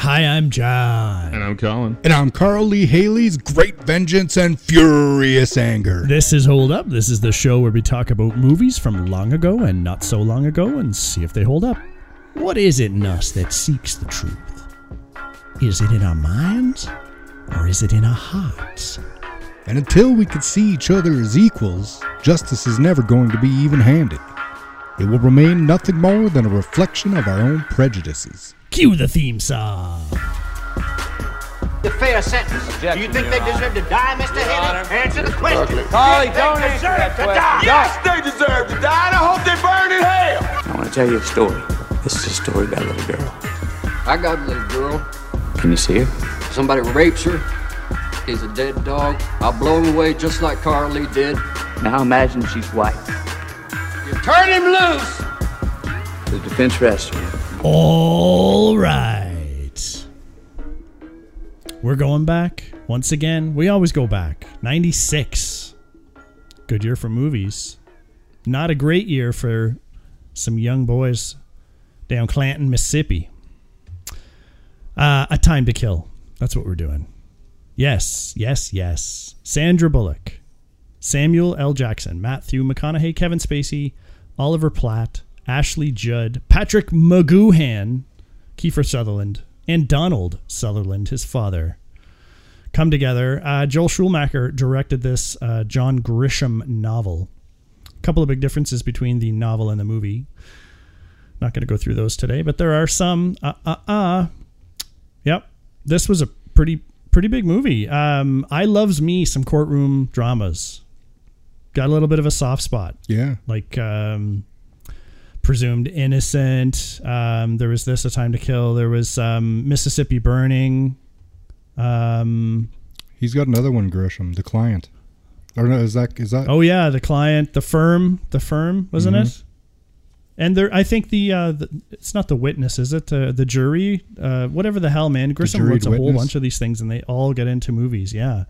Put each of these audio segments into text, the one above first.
Hi, I'm John. And I'm Colin. And I'm Carl Lee Hailey's Great Vengeance and Furious Anger. This is Hold Up. This is the show where we talk about movies from long ago and not so long ago and see if they hold up. What is it in us that seeks the truth? Is it in our minds or is it in our hearts? And until we can see each other as equals, justice is never going to be even handed. It will remain nothing more than a reflection of our own prejudices. Cue the theme song. A fair sentence. Do you think they deserve to die, Mr. Hailey? Answer the question. Carl Lee, Do don't they deserve to die? Yes, they deserve to die, and I hope they burn in hell. I want to tell you a story. This is a story about a little girl. I got a little girl. Can you see her? Somebody rapes her. He's a dead dog. I'll blow him away just like Carl Lee did. Now imagine she's white. You turn him loose. The defense rests her. All right. We're going back once again. We always go back. 96. Good year for movies. Not a great year for some young boys down Clanton, Mississippi. Uh, a Time to Kill. That's what we're doing. Yes, yes, yes. Sandra Bullock, Samuel L. Jackson, Matthew McConaughey, Kevin Spacey, Oliver Platt, Ashley Judd, Patrick McGoohan, Kiefer Sutherland, and Donald Sutherland, his father, come together. Uh, Joel Schumacher directed this uh, John Grisham novel. A couple of big differences between the novel and the movie. Not going to go through those today, but there are some. Uh, uh, uh. Yep, this was a pretty pretty big movie. Um, I loves me some courtroom dramas. Got a little bit of a soft spot Yeah. like um, presumed innocent. Um, there was this a time to kill. There was um, Mississippi burning. Um, He's got another one, Grisham, the client. Or no, is that is that oh yeah, the client, the firm, the firm, wasn't it? And there, I think the, uh, the it's not the witness, is it? Uh, the jury, uh, whatever the hell, man. Grisham writes a whole bunch of these things, and they all get into movies. Yeah,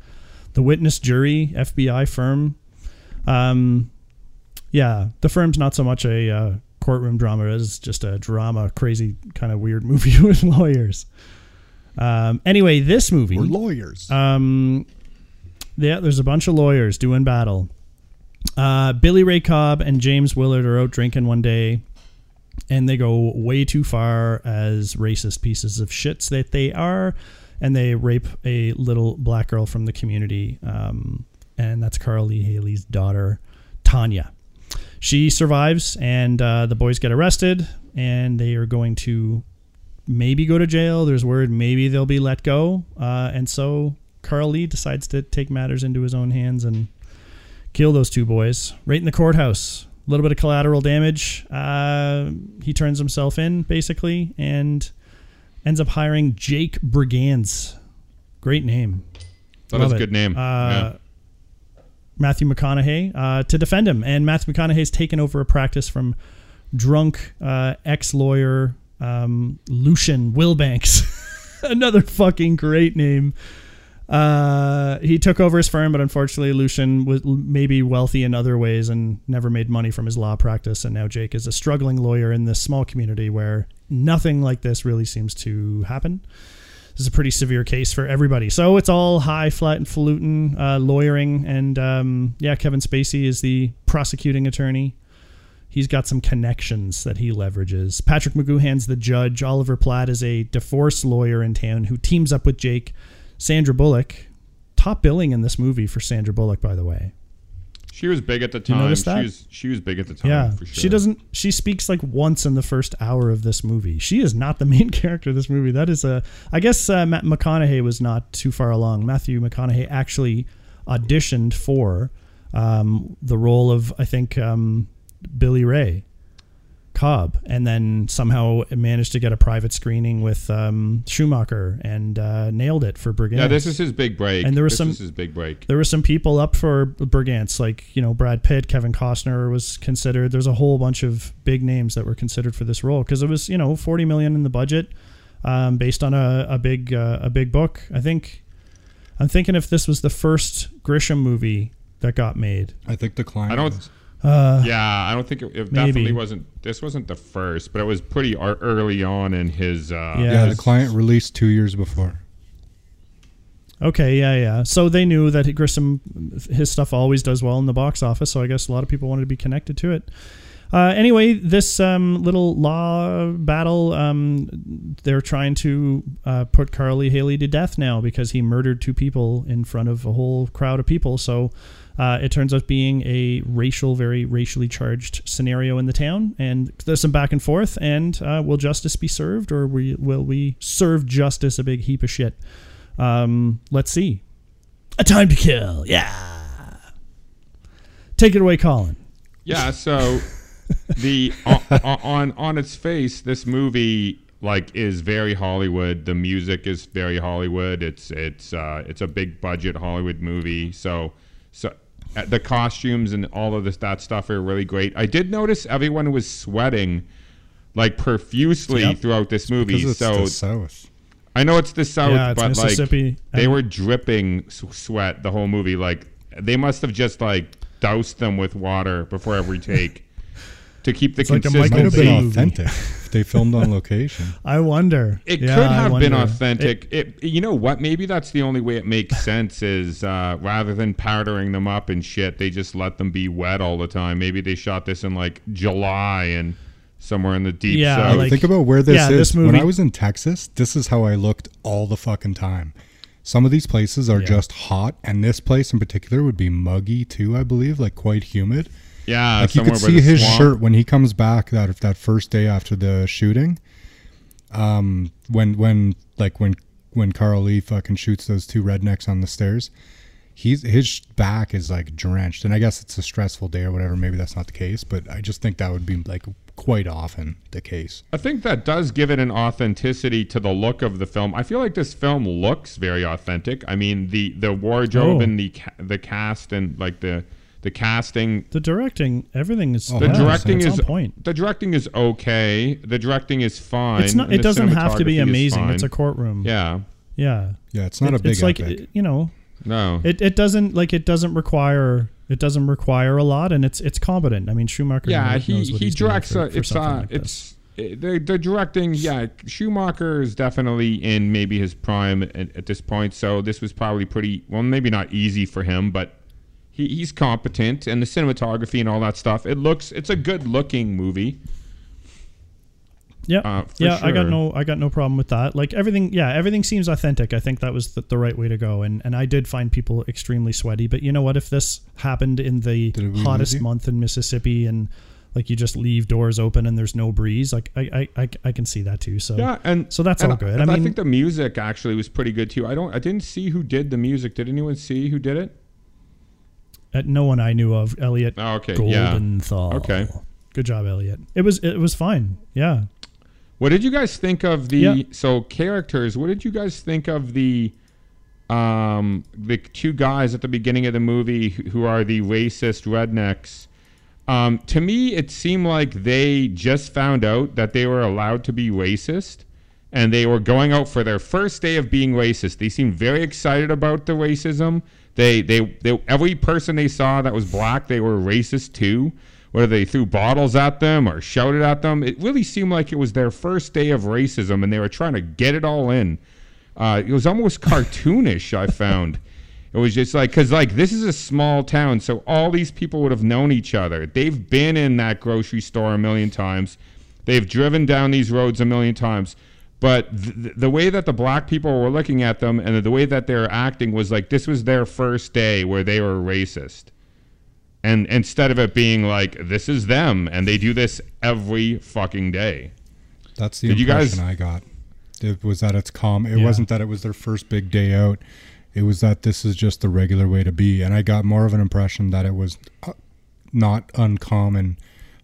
the witness, jury, FBI firm. Um, yeah, the firm's not so much a uh, courtroom drama as just a drama, crazy kind of weird movie with lawyers. Um, anyway, this movie, We're lawyers. um, yeah, there's a bunch of lawyers doing battle. Uh, Billy Ray Cobb and James Willard are out drinking one day, and they go way too far as racist pieces of shits that they are, and they rape a little black girl from the community, um, and that's Carl Lee Hailey's daughter, Tanya. She survives, and uh, the boys get arrested, and they are going to maybe go to jail. There's word maybe they'll be let go. Uh, and so Carl Lee decides to take matters into his own hands and kill those two boys right in the courthouse. A little bit of collateral damage. Uh, he turns himself in, basically, and ends up hiring Jake Brigance. Great name. That Love is a good name. Uh, yeah. Matthew McConaughey uh, to defend him. And Matthew McConaughey's taken over a practice from drunk uh, ex lawyer um, Lucian Wilbanks. Another fucking great name. Uh, he took over his firm, but unfortunately, Lucian was maybe wealthy in other ways and never made money from his law practice. And now Jake is a struggling lawyer in this small community where nothing like this really seems to happen. This is a pretty severe case for everybody. So it's all high, flat, and falutin uh, lawyering. And um, yeah, Kevin Spacey is the prosecuting attorney. He's got some connections that he leverages. Patrick McGoohan's the judge. Oliver Platt is a divorce lawyer in town who teams up with Jake. Sandra Bullock, top billing in this movie for Sandra Bullock, by the way. She was big at the you time. notice that? She was she was big at the time. Yeah, for sure. she doesn't. She speaks like once in the first hour of this movie. She is not the main character of this movie. That is a. I guess uh, Matt McConaughey was not too far along. Matthew McConaughey actually auditioned for um, the role of I think um, Billy Ray Cobb, and then somehow managed to get a private screening with um, Schumacher and uh, nailed it for Brigance. Yeah, this is his big break. And there was this some- is his big break. there were some people up for Brigance, like you know Brad Pitt, Kevin Costner was considered. There's a whole bunch of big names that were considered for this role because it was you know 40 million in the budget, um, based on a, a big uh, a big book. I think I'm thinking if this was the first Grisham movie that got made. I think the client. I don't. was. Yeah, I don't think it, it definitely wasn't. This wasn't the first, but it was pretty ar- early on in his. Uh, Yeah. Yeah, the client released two years before. Okay, yeah, yeah. So they knew that Grisham, his stuff always does well in the box office. So I guess a lot of people wanted to be connected to it. Uh, anyway, this um, little law battle, um, they're trying to uh, put Carl Lee Hailey to death now because he murdered two people in front of a whole crowd of people. So uh, it turns out being a racial, very racially charged scenario in the town, and there's some back and forth. And uh, will justice be served, or we, will we serve justice a big heap of shit? Um, let's see. A time to kill. Yeah. Take it away, Colin. Yeah, so the on, on on its face, this movie like is very Hollywood. The music is very Hollywood. It's it's uh, it's a big budget Hollywood movie. So so Uh, the costumes and all of this that stuff are really great. I did notice everyone was sweating like profusely Yep. throughout this movie. So South. I know it's the South, Yeah, it's but Mississippi. like they were dripping sweat the whole movie. Like they must have just like doused them with water before every take to keep the It's like a consistency. Might have been authentic they filmed on location. I wonder. It Yeah, could have been authentic. It, you know what? Maybe that's the only way it makes sense is uh, rather than powdering them up and shit, they just let them be wet all the time. Maybe they shot this in like July and somewhere in the deep Yeah, south. like- Think about where this yeah, is. this when I was in Texas, this is how I looked all the fucking time. Some of these places are Yeah. just hot, and this place in particular would be muggy too. I believe, like quite humid. Yeah, like you could see his swamp. shirt when he comes back that that first day after the shooting. Um, when when like when when Carl Lee fucking shoots those two rednecks on the stairs, he's his back is like drenched, and I guess it's a stressful day or whatever. Maybe that's not the case, but I just think that would be like quite often the case. I think that does give it an authenticity to the look of the film. I feel like this film looks very authentic. I mean, the the wardrobe Oh. and the ca- the cast and like the the casting. The directing, everything is. Oh, The yeah, directing is on point. the directing is okay. The directing is fine. It's not. It doesn't have to be amazing. It's a courtroom. yeah. Yeah. Yeah, it's not It- a big It's like you know. No. It, it doesn't like it doesn't require it doesn't require a lot and it's it's competent. I mean Schumacher. yeah, knows he what he he's directs. for- uh, for it's something uh, like this. it's uh, the the directing. Yeah, Schumacher is definitely in maybe his prime at, at this point. So this was probably pretty well, maybe not easy for him, but he, he's competent and the cinematography and all that stuff. It looks. It's a good looking movie. Yeah, Uh, for yeah. I got no, I got no problem with that. Like everything, yeah, everything seems authentic. I think that was the, the right way to go. And and I did find people extremely sweaty. But you know what? If this happened in the Did it lose hottest you? month in Mississippi and like you just leave doors open and there's no breeze, like I I, I, I can see that too. So Yeah, and so that's and all good. I, I mean, think the music actually was pretty good too. I don't. I didn't see who did the music. Did anyone see who did it? Uh, no one I knew of, Elliot Oh, okay. Yeah. Goldenthal. Okay. good job, Elliot. It was it was fine. Yeah. What did you guys think of the Yeah. so characters? What did you guys think of the um the two guys at the beginning of the movie who who are the racist rednecks? Um, to me, it seemed like they just found out that they were allowed to be racist, and they were going out for their first day of being racist. They seemed very excited about the racism. They, they, they, every person they saw that was black, they were racist too. Whether they threw bottles at them or shouted at them, it really seemed like it was their first day of racism, and they were trying to get it all in. Uh, it was almost cartoonish. I found. It was just like because like this is a small town, so all these people would have known each other. They've been in that grocery store a million times. They've driven down these roads a million times. But th- the way that the black people were looking at them and the way that they were acting was like this was their first day where they were racist. And instead of it being like this is them and they do this every fucking day. That's the Did you guys- impression I got. It was that it's calm. It Yeah. wasn't that it was their first big day out. It was that this is just the regular way to be. And I got more of an impression that it was uh, not uncommon,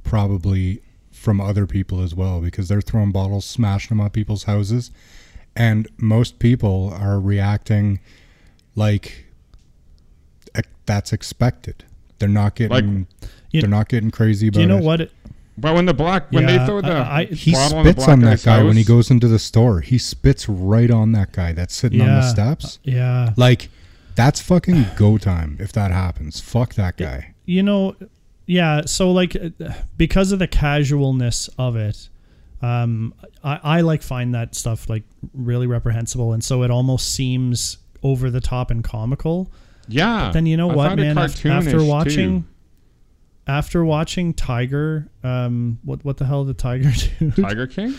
probably from other people as well, because they're throwing bottles, smashing them on people's houses. And most people are reacting like that's expected. They're not getting. You- they're not getting crazy about Do you know it. what? It, But when the black when Yeah, they throw the I- I- He bottle on the spits on that guy's guy when he goes into the store. He spits right on that guy that's sitting on the steps. Uh, yeah. Like, that's fucking go time if that happens. Fuck that guy. you know yeah so like uh, because of the casualness of it um I, I like find that stuff like really reprehensible and so it almost seems over the top and comical Yeah. but then you know I what man after watching too. after watching tiger um what what the hell did tiger do Tiger King.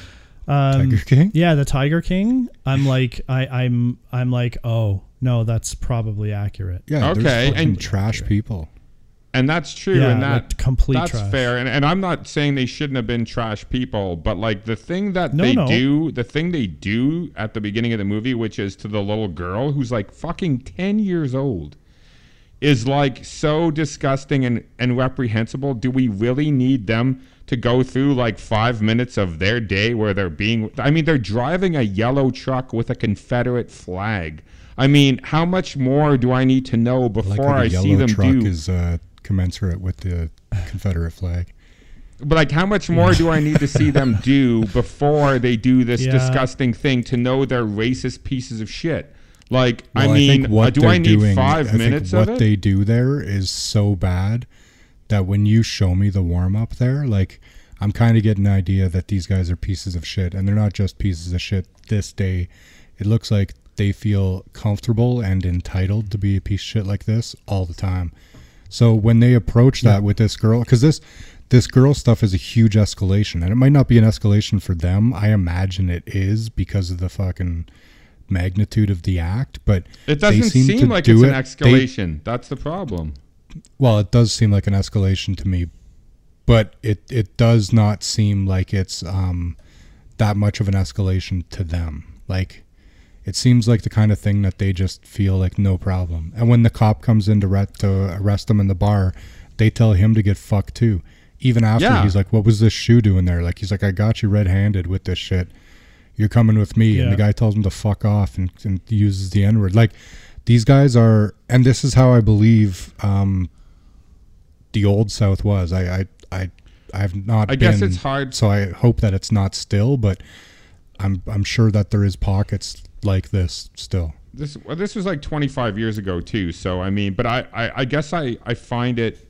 um, Tiger King. yeah the tiger king i'm like i i'm i'm like oh no that's probably accurate Yeah, Okay, there's fucking and- trash people. And that's true, Yeah, and that like complete that's trash. fair. And, and I'm not saying they shouldn't have been trash people, but like the thing that No, they no. do, the thing they do at the beginning of the movie, which is to the little girl who's like fucking ten years old, is like so disgusting and and reprehensible. Do we really need them to go through like five minutes of their day where they're being? I mean, they're driving a yellow truck with a Confederate flag. I mean, how much more do I need to know before how I see them truck do? is uh, commensurate with the Confederate flag. But like, how much more do I need to see them do before they do this Yeah. disgusting thing to know they're racist pieces of shit? Like, I mean, think what uh, do I need doing- five I think minutes what of it? What they do there is so bad that when you show me the warm up there, like I'm kind of getting an idea that these guys are pieces of shit, and they're not just pieces of shit. This day, it looks like they feel comfortable and entitled to be a piece of shit like this all the time. So when they approach that with this girl, because this this girl stuff is a huge escalation, and it might not be an escalation for them. I imagine it is because of the fucking magnitude of the act, but it doesn't seem seem, like it's an it- they- escalation. That's the problem. well, it does seem like an escalation to me, but it it does not seem like it's um that much of an escalation to them. Like it seems like the kind of thing that they just feel like no problem. And when the cop comes in to, re- to arrest them in the bar, they tell him to get fucked too. Even after Yeah. he's like, "What was this shoe doing there?" Like he's like, "I got you red-handed with this shit. You're coming with me." And the guy tells him to fuck off and, and uses the N-word. Like these guys are, and this is how I believe um, the old South was. I I I I've not. I guess it's hard- So I hope that it's not still, but I'm I'm sure that there is pockets like this still. This well, this was like 25 years ago too. So I mean, but I I, I guess I I find it.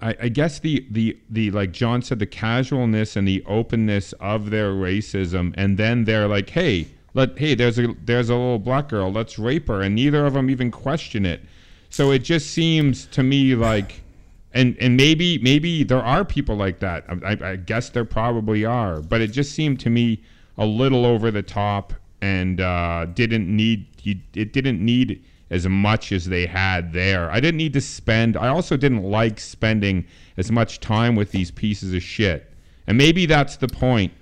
I, I guess the, the the like John said, the casualness and the openness of their racism, and then they're like, hey, let hey, there's a there's a little black girl, let's rape her, and neither of them even question it. So it just seems to me like, and and maybe maybe there are people like that. I, I, I guess there probably are, but it just seemed to me a little over the top and uh, didn't need you, it didn't need as much as they had there. I didn't need to spend. I also didn't like spending as much time with these pieces of shit. And maybe that's the point.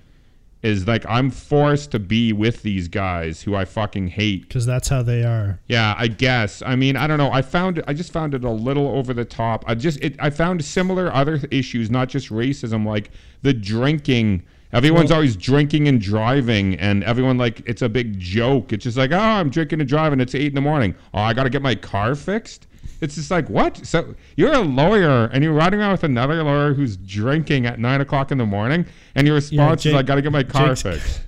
Is like I'm forced to be with these guys who I fucking hate because that's how they are. yeah, I guess. I mean, I don't know. I found it. I just found it a little over the top. I just it, I found similar other issues, not just racism, like the drinking. Everyone's always drinking and driving, and everyone like it's a big joke. It's just like, oh, I'm drinking and driving. It's eight in the morning. Oh, I got to get my car fixed. It's just like what? So you're a lawyer, and you're riding around with another lawyer who's drinking at nine o'clock in the morning, and your response is, Jake- "I got to get my car Jake's- fixed."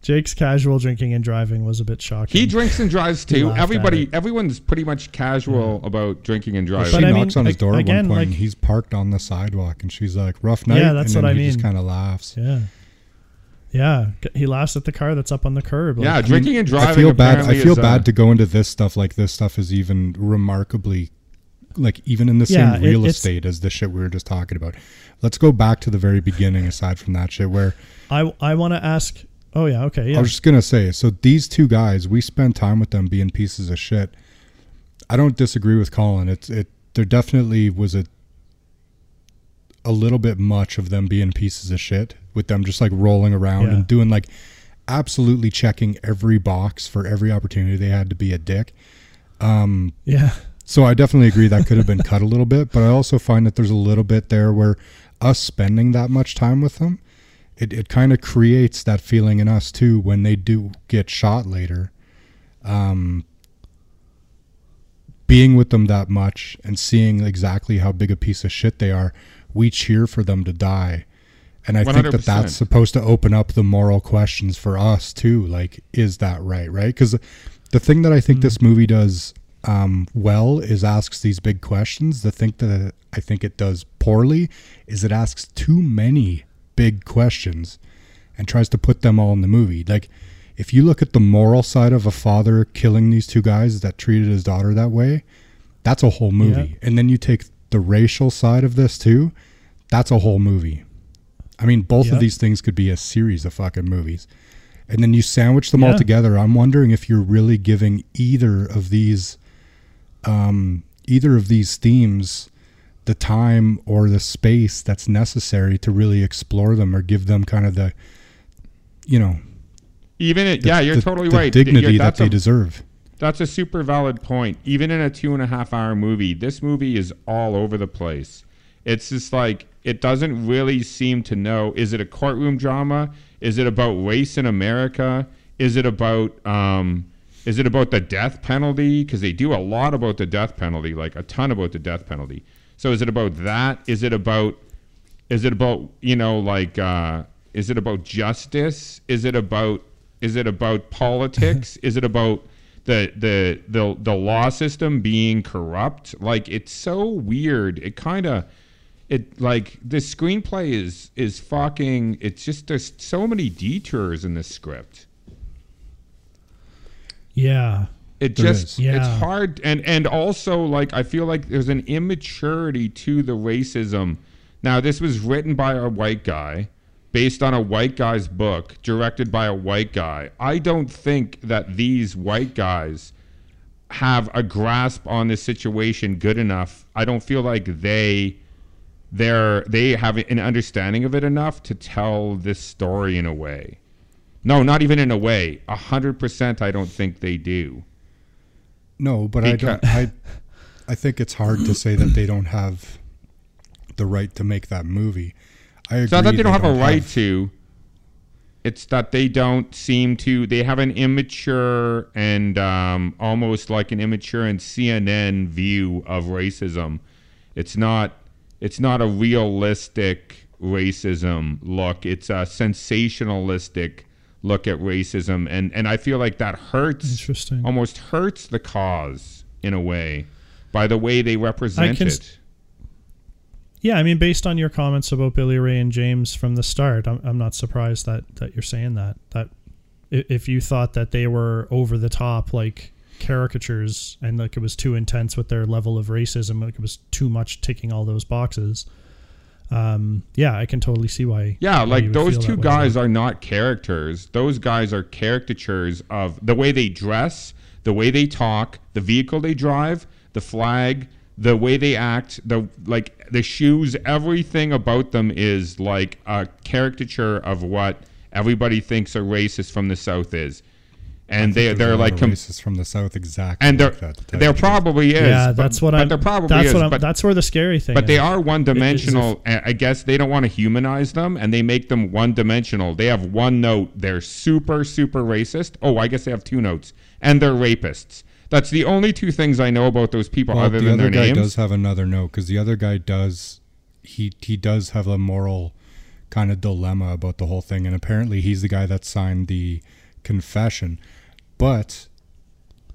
Jake's casual drinking and driving was a bit shocking. He drinks and drives too. Everybody, everyone's pretty much casual about drinking and driving. she But I knocks mean, on his ag- door at again, one point. like- and he's parked on the sidewalk, and she's like, "Rough night." Yeah, that's and what I he just mean. kind of laughs. Yeah. Yeah. He laughs at the car that's up on the curb. Like, yeah, drinking and driving. I feel bad. I feel is, uh, bad to go into this stuff. Like this stuff is even remarkably, like even in the Yeah, same it- real it's- estate as the shit we were just talking about. Let's go back to the very beginning. Aside from that shit, where I, I want to ask. Oh, yeah. Okay. Yeah. I was just gonna say, so these two guys, we spend time with them being pieces of shit. I don't disagree with Colin. It's it. There definitely was a a little bit much of them being pieces of shit with them just like rolling around Yeah. and doing like absolutely checking every box for every opportunity they had to be a dick. Um, yeah. So I definitely agree that could have been cut a little bit, but I also find that there's a little bit there where us spending that much time with them, it, it kind of creates that feeling in us too when they do get shot later. Um, being with them that much and seeing exactly how big a piece of shit they are, we cheer for them to die. And I think that that's supposed to open up the moral questions for us too. Like, is that right? Right? Because the thing that I think this movie does um, well is asks these big questions. The thing that I think it does poorly is it asks too many big questions and tries to put them all in the movie. Like, if you look at the moral side of a father killing these two guys that treated his daughter that way, that's a whole movie. And then you take the racial side of this too, that's a whole movie. I mean, both Yep. of these things could be a series of fucking movies. And then you sandwich them all together. I'm wondering if you're really giving either of these um either of these themes the time or the space that's necessary to really explore them or give them kind of the you know Even it, the- yeah, you're the- totally the right. dignity that they a- deserve That's a super valid point. Even in a two and a half hour movie, this movie is all over the place. It's just like it doesn't really seem to know is it a courtroom drama? Is it about race in America? Is it about um, is it about the death penalty? Because they do a lot about the death penalty, like a ton about the death penalty. So is it about that? Is it about is it about you know like uh, is it about justice? Is it about is it about politics? is it about the, the the the law system being corrupt? Like it's so weird. It kind of it like this screenplay is is fucking. It's just there's so many detours in this script. Yeah. It just is. Yeah. it's hard and and also like I feel like there's an immaturity to the racism. Now this was written by a white guy based on a white guy's book, directed by a white guy. I don't think that these white guys have a grasp on this situation good enough. I don't feel like they they're they have an understanding of it enough to tell this story in a way. No, not even in a way. A hundred percent I don't think they do. No, but I don't. I I think it's hard to say that they don't have the right to make that movie. I agree. It's not that they don't have a right to. It's that they don't seem to. They have an immature and um, almost like an immature and CNN view of racism. It's not. It's not a realistic racism look. It's a sensationalistic look at racism, and and I feel like that hurts. Interesting. Almost hurts the cause in a way by the way they represent it. Yeah, I mean, based on your comments about Billy Ray and James from the start, I'm, I'm not surprised that that you're saying that. That if you thought that they were over the top, like caricatures, and like it was too intense with their level of racism, like it was too much ticking all those boxes. Um, yeah, I can totally see why. Yeah, why like those two that way. guys are not characters. Those guys are caricatures of the way they dress, the way they talk, the vehicle they drive, the flag, the way they act, the like the shoes, everything about them is like a caricature of what everybody thinks a racist from the south is. And they they're lot like of com- racists from the south exactly. and there like that, to there you the truth. probably is. Yeah, but- that's what but I'm. There probably that's is. what I'm. but that's where the scary thing. but they are one It- it is if- dimensional. I guess they don't want to humanize them and they make them one dimensional. They have one note. They're super, super racist. Oh, I guess they have two notes. And they're rapists. That's the only two things I know about those people Well, other the than other their guy names. does have another note because the other guy does he he does have a moral kind of dilemma about the whole thing, and apparently he's the guy that signed the confession. But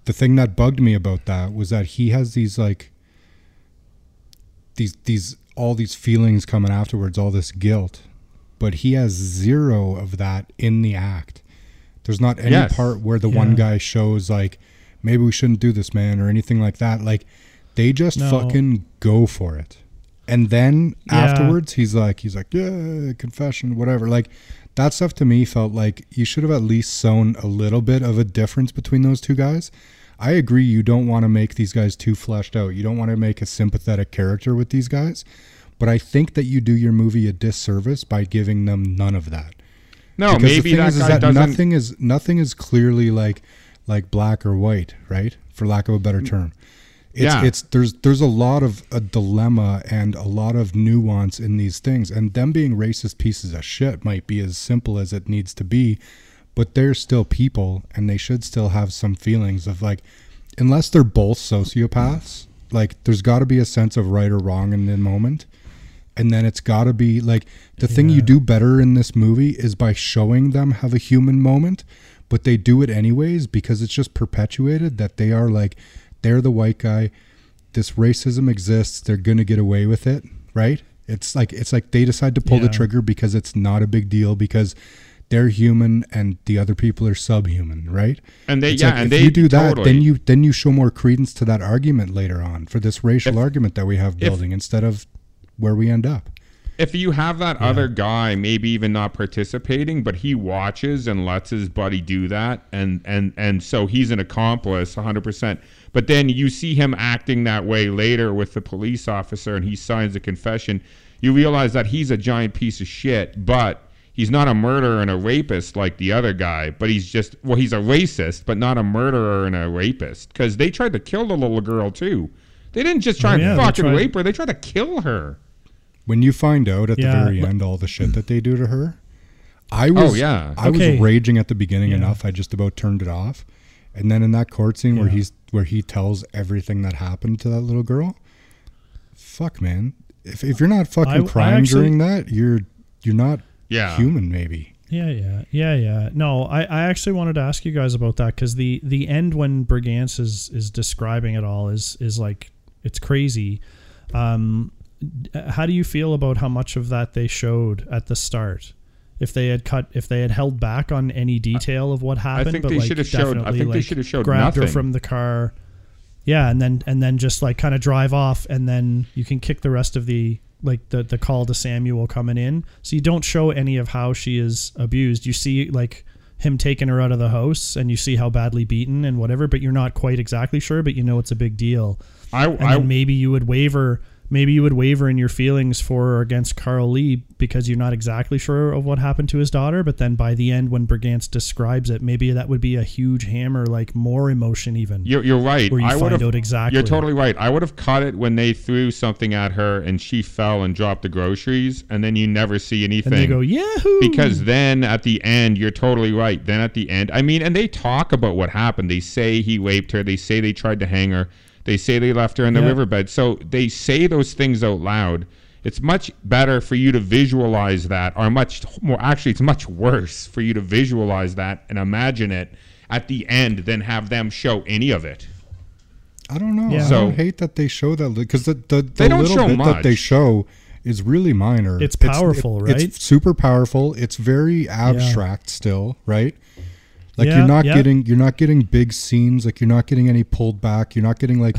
the thing that bugged me about that was that he has these like these these all these feelings coming afterwards, all this guilt, but he has zero of that in the act. There's not any Yes. part where the Yeah. one guy shows like maybe we shouldn't do this, man, or anything like that. Like they just No. fucking go for it. And then Yeah. afterwards he's like he's like, Yeah, confession, whatever. Like that stuff to me felt like you should have at least sown a little bit of a difference between those two guys. I agree you don't want to make these guys too fleshed out. You don't want to make a sympathetic character with these guys. But I think that you do your movie a disservice by giving them none of that. no, Because the maybe thing that is, is that doesn't. nothing is nothing is clearly like like black or white, right? For lack of a better term. It's Yeah. it's there's there's a lot of a dilemma and a lot of nuance in these things. And them being racist pieces of shit might be as simple as it needs to be, but they're still people and they should still have some feelings of like unless they're both sociopaths, like there's gotta be a sense of right or wrong in the moment and then it's got to be like the thing you do better in this movie is by showing them have a human moment but they do it anyways because it's just perpetuated that they are like they're the white guy. This racism exists. They're gonna get away with it, right? It's like it's like they decide to pull the trigger because it's not a big deal because they're human and the other people are subhuman, right? And they- It's yeah, like and if they you do that, totally- then you then you show more credence to that argument later on for this racial argument that we have building instead of where we end up. If you have that other guy maybe even not participating but he watches and lets his buddy do that and and and so he's an accomplice 100% but then you see him acting that way later with the police officer and he signs a confession you realize that he's a giant piece of shit but he's not a murderer and a rapist like the other guy but he's just well he's a racist but not a murderer and a rapist. Because they tried to kill the little girl too. They didn't just try Oh, and yeah, they fucking tried- rape her they tried to kill her When you find out at Yeah, the very but- end all the shit that they do to her, I was Oh, yeah. I Okay. was raging at the beginning Yeah. enough I just about turned it off. And then in that court scene where he's where he tells everything that happened to that little girl, fuck man. If if you're not fucking I- I crying actually- during that, you're you're not Yeah. human maybe. Yeah, yeah, yeah, yeah. No, I, I actually wanted to ask you guys about that because the the end when Brigance is is describing it all is is like it's crazy. Um, d- how do you feel about how much of that they showed at the start? If they had cut, if they had held back on any detail of what happened, I think but they like should have showed- I think they should have showed grabbed her from the car. Yeah, and then and then just like kind of drive off, and then you can kick the rest of the like the the call to Samuel coming in. So you don't show any of how she is abused. You see like him taking her out of the house, and you see how badly beaten and whatever, but you're not quite exactly sure, but you know it's a big deal. I, And I maybe you would waver. Maybe you would waver in your feelings for or against Carl Lee because you're not exactly sure of what happened to his daughter. But then by the end, when Brigance describes it, maybe that would be a huge hammer, like more emotion even. You're, you're right. Where you I find out exactly. You're totally right. I would have caught it when they threw something at her and she fell and dropped the groceries, and then you never see anything. and they go, Yahoo! because then at the end, you're totally right. Then at the end, I mean, and they talk about what happened. They say he raped her. They say they tried to hang her. They say they left her in the Yeah. riverbed. So they say those things out loud. It's much better for you to visualize that, or much more. Actually, it's much worse for you to visualize that and imagine it at the end than have them show any of it. I don't know. Yeah. I don't hate that they show that because the the, the They don't little show bit that they show is really minor. It's powerful, right? It's super powerful. It's very abstract still, right? Like Yeah, you're not yeah. getting you're not getting big scenes. Like you're not getting any pulled back. You're not getting like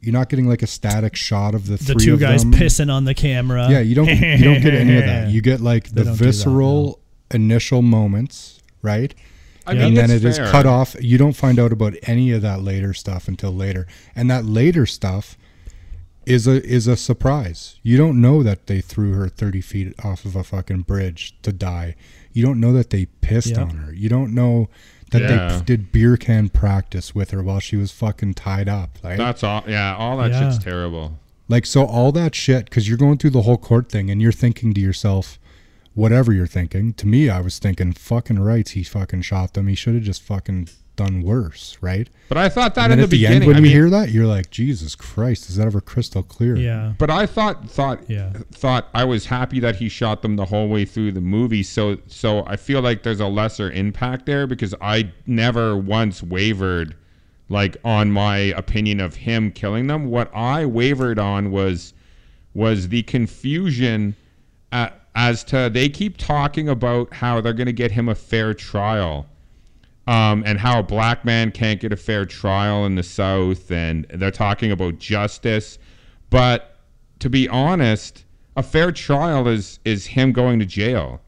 you're not getting like a static shot of the, the three two of guys them. pissing on the camera. Yeah, you don't you don't get any of that. You get like They the don't that, visceral initial moments, right? I Yeah. and then it it's is cut off. You don't find out about any of that later stuff until later, and that later stuff is a is a surprise. You don't know that they threw her thirty feet off of a fucking bridge to die. You don't know that they pissed Yep. on her. You don't know that Yeah. they p- did beer can practice with her while she was fucking tied up. Like, That's all. Yeah, all that Yeah. shit's terrible. like so all that shit because you're going through the whole court thing and you're thinking to yourself, whatever you're thinking. To me, I was thinking, fucking rights. He fucking shot them. He should have just fucking done worse, right? But I thought that and in the at the beginning. end, when I you mean, hear that, you're like, Jesus Christ, is that ever crystal clear? Yeah. But I thought thought Yeah. thought I was happy that he shot them the whole way through the movie. So so I feel like there's a lesser impact there because I never once wavered like on my opinion of him killing them. What I wavered on was was the confusion at, as to they keep talking about how they're going to get him a fair trial um, and how a black man can't get a fair trial in the South, and they're talking about justice. But to be honest, a fair trial is is him going to jail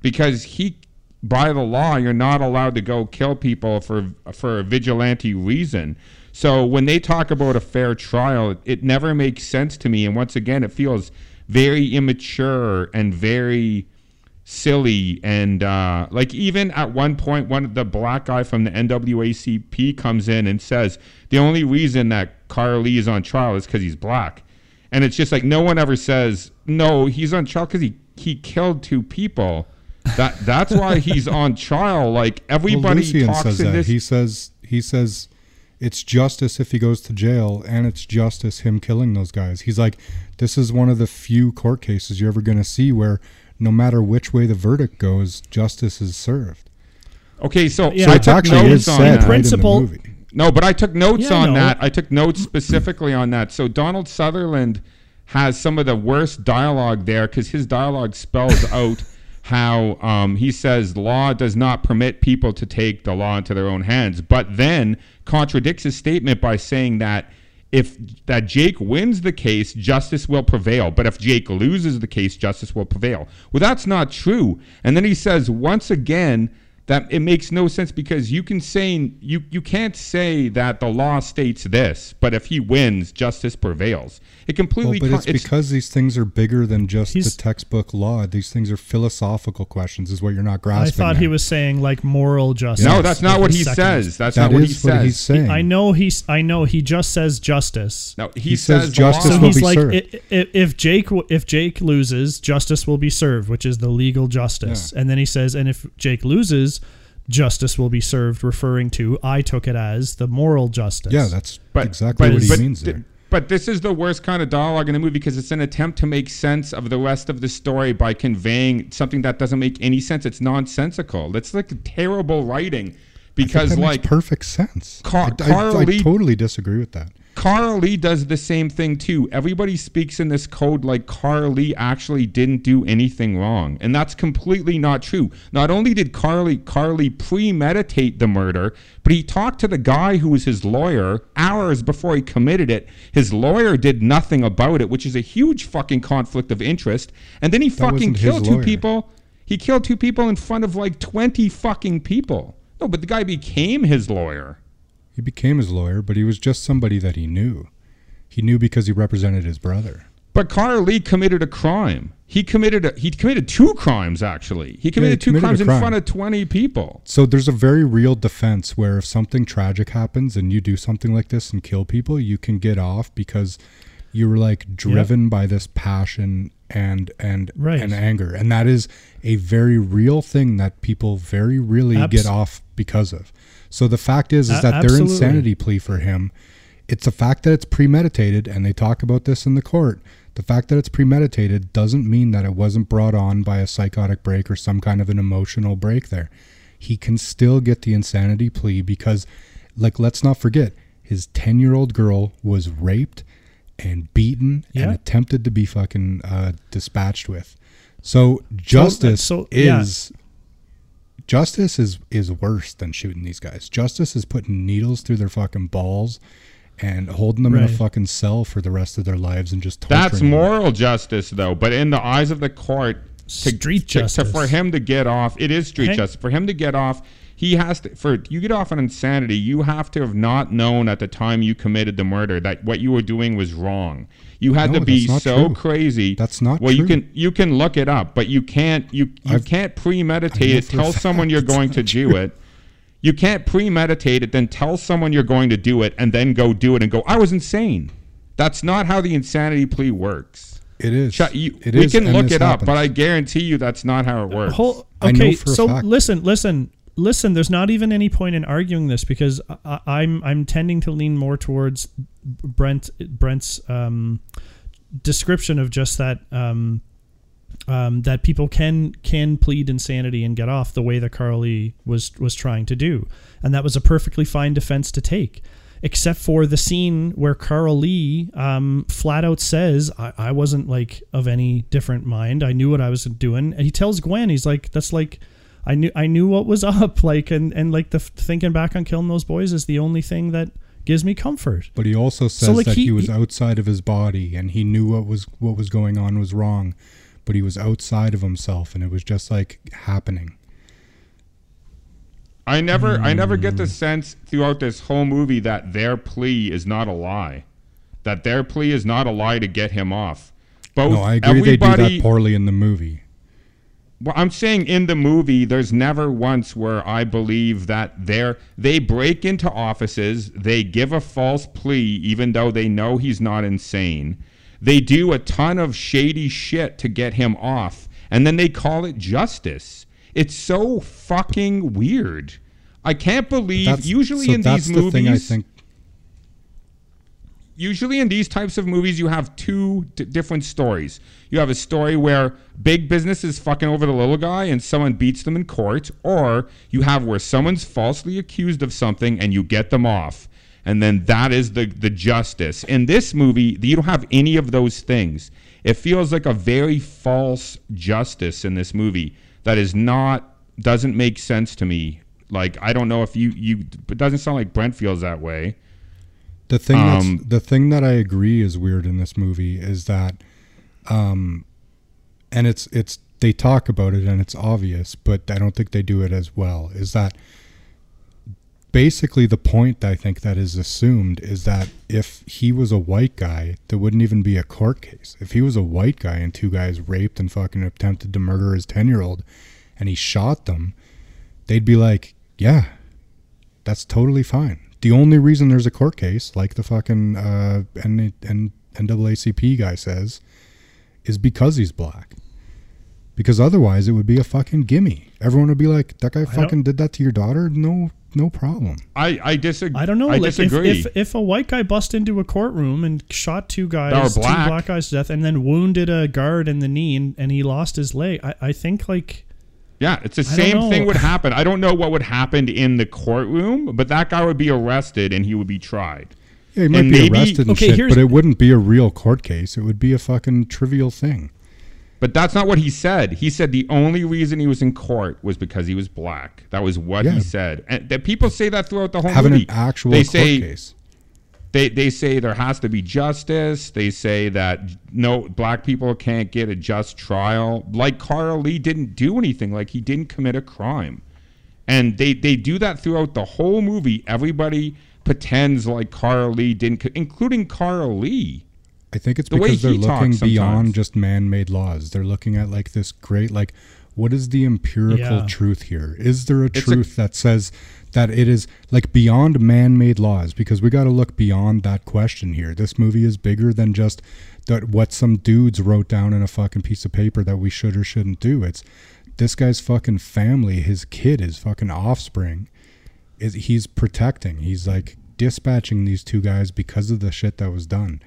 because he, by the law, you're not allowed to go kill people for for a vigilante reason. So when they talk about a fair trial, it, it never makes sense to me. And once again, it feels very immature and very silly and uh, like even at one point one of the black guy from the NAACP comes in and says the only reason that Carl Lee is on trial is because he's black and it's just like no one ever says no he's on trial because he he killed two people that that's why he's on trial like everybody Lucian talks says in that. this He says he says it's justice if he goes to jail, and it's justice him killing those guys. He's like, this is one of the few court cases you're ever going to see where no matter which way the verdict goes, justice is served. okay so Yeah, So I it's took actually notes is on said that. right principle- in the movie. No, but I took notes Yeah, on know. that. I took notes specifically on that. So Donald Sutherland has some of the worst dialogue there because his dialogue spells out how um, he says law does not permit people to take the law into their own hands, but then contradicts his statement by saying that if that Jake wins the case, justice will prevail. But if Jake loses the case, justice will prevail. Well, that's not true. And then he says once again that it makes no sense because you can say you you can't say that the law states this, but if he wins, justice prevails. It Well, completely. but con- it's because these things are bigger than just the textbook law. These things are philosophical questions, is what you're not grasping. I grasping. thought he was saying like moral justice. no, that's not with what he second- says. That's That not what he is what he's saying. I know he's. I know he just says justice. No, he, He says says, justice the So law- will he's be like, served. i- i- if Jake if Jake loses, justice will be served, which is the legal justice. And then he says, and if Jake loses, justice will be served, referring to I took it as the moral justice. Yeah, that's but, exactly but, what he but, means th- there. But this is the worst kind of dialogue in the movie because it's an attempt to make sense of the rest of the story by conveying something that doesn't make any sense. It's nonsensical. It's like terrible writing I think because that like makes perfect sense. Car- I, I- I Carl Lee- totally disagree with that. Carl Lee does the same thing too. Everybody speaks in this code like Carl Lee actually didn't do anything wrong, and that's completely not true. Not only did Carl Lee Carly premeditate the murder, but he talked to the guy who was his lawyer hours before he committed it. His lawyer did nothing about it, which is a huge fucking conflict of interest. And then he fucking killed two lawyer. people. He killed two people in front of like 20 fucking people. No, but the guy became his lawyer. He became his lawyer, but he was just somebody that he knew. He knew because he represented his brother. But Connor Lee committed a crime. He committed a, he committed two crimes actually. He committed two committed a crimes in front of 20 people. So there's a very real defense where if something tragic happens and you do something like this and kill people, you can get off because you were like driven by this passion and and Right. and anger. And that is a very real thing that people very really Abs- get off because of. So the fact is is that their insanity plea for him it's the fact that it's premeditated and they talk about this in the court. The fact that it's premeditated doesn't mean that it wasn't brought on by a psychotic break or some kind of an emotional break there. He can still get the insanity plea because like let's not forget his 10-year-old girl was raped and beaten and attempted to be fucking uh, dispatched with. So justice so- yeah. is justice is is worse than shooting these guys. Justice is putting needles through their fucking balls and holding them in a fucking cell for the rest of their lives and just torturing That's them. moral justice though, but in the eyes of the court to, Street to- to- for him to get off, it is street Hang- justice. For him to get off, he has to for you get off on insanity, you have to have not known at the time you committed the murder that what you were doing was wrong. You had No, to be so true. crazy. That's not well, you can you can look it up, but you can't you you I've- can't premeditate it. Tell someone you're going not to do it. You can't premeditate it, then tell someone you're going to do it, and then go do it and go, I was insane. That's not how the insanity plea works. It is. Ch- you- It we is, can look this it up, but I guarantee you that's not how it works. Whole, I know okay, for a so fact. listen, listen, listen. There's not even any point in arguing this because I, I'm I'm tending to lean more towards Brent Brent's um, description of just that um, um, that people can can plead insanity and get off the way that Carl Lee was was trying to do, and that was a perfectly fine defense to take. Except for the scene where Carl Lee um, flat out says, I, I wasn't like of any different mind. I knew what I was doing. And he tells Gwen, he's like, that's like, I knew I knew what was up. Like, and, and like the thinking back on killing those boys is the only thing that gives me comfort. But he also says like, that he, he- was he- outside of his body and he knew what was what was going on was wrong, but he was outside of himself and it was just like happening. I never, I never get Hmm. the sense throughout this whole movie that their plea is not a lie, that their plea is not a lie to get him off. Both no, I agree they do that poorly in the movie. Well, I'm saying in the movie, there's never once where I believe that they're they break into offices, they give a false plea, even though they know he's not insane. They do a ton of shady shit to get him off, and then they call it justice. It's so fucking weird. I can't believe. That's- usually so in that's these the movies, thing I think usually in these types of movies you have two d- different stories. You have a story where big business is fucking over the little guy and someone beats them in court, or you have where someone's falsely accused of something and you get them off. And then that is the the justice. In this movie, you don't have any of those things. It feels like a very false justice in this movie that is not doesn't make sense to me. Like I don't know if you you it doesn't sound like Brent feels that way. The thing Um, that's, the thing that I agree is weird in this movie is that um and it's it's they talk about it and it's obvious, but I don't think they do it as well. Is that basically the point I think that is assumed is that if he was a white guy, there wouldn't even be a court case. If he was a white guy and two guys raped and fucking attempted to murder his 10 year old and he shot them, they'd be like, yeah, that's totally fine. The only reason there's a court case, like the fucking uh, N- N- NAACP guy says, is because he's black. Because otherwise, it would be a fucking gimme. Everyone would be like, "That guy fucking did that to your daughter." No, no problem. I I disagree. I don't know. I like disagree. if if a white guy bust into a courtroom and shot two guys, black. two black guys to death, and then wounded a guard in the knee and, and he lost his leg, I, I think like Yeah, it's the I same thing would happen. I don't know what would happen in the courtroom, but that guy would be arrested and he would be tried. Yeah, he might And be maybe- arrested and Okay, shit, but it wouldn't be a real court case. It would be a fucking trivial thing. But that's not what he said. He said the only reason he was in court was because he was black. That was what Yeah. he said. And that people say that throughout the whole Having movie. an actual they court say case. They they say there has to be justice. They say that no black people can't get a just trial. Like Carl Lee didn't do anything. Like he didn't commit a crime. And they they do that throughout the whole movie. Everybody pretends like Carl Lee didn't, including Carl Lee. I think it's The way because they're looking beyond just man-made laws. They're looking at like this great, like, what is the empirical Yeah. truth here? Is there a It's a- truth that says that it is like beyond man-made laws? Because we got to look beyond that question here. This movie is bigger than just that what some dudes wrote down in a fucking piece of paper that we should or shouldn't do. It's this guy's fucking family, his kid, his fucking offspring. Is he's protecting? He's like dispatching these two guys because of the shit that was done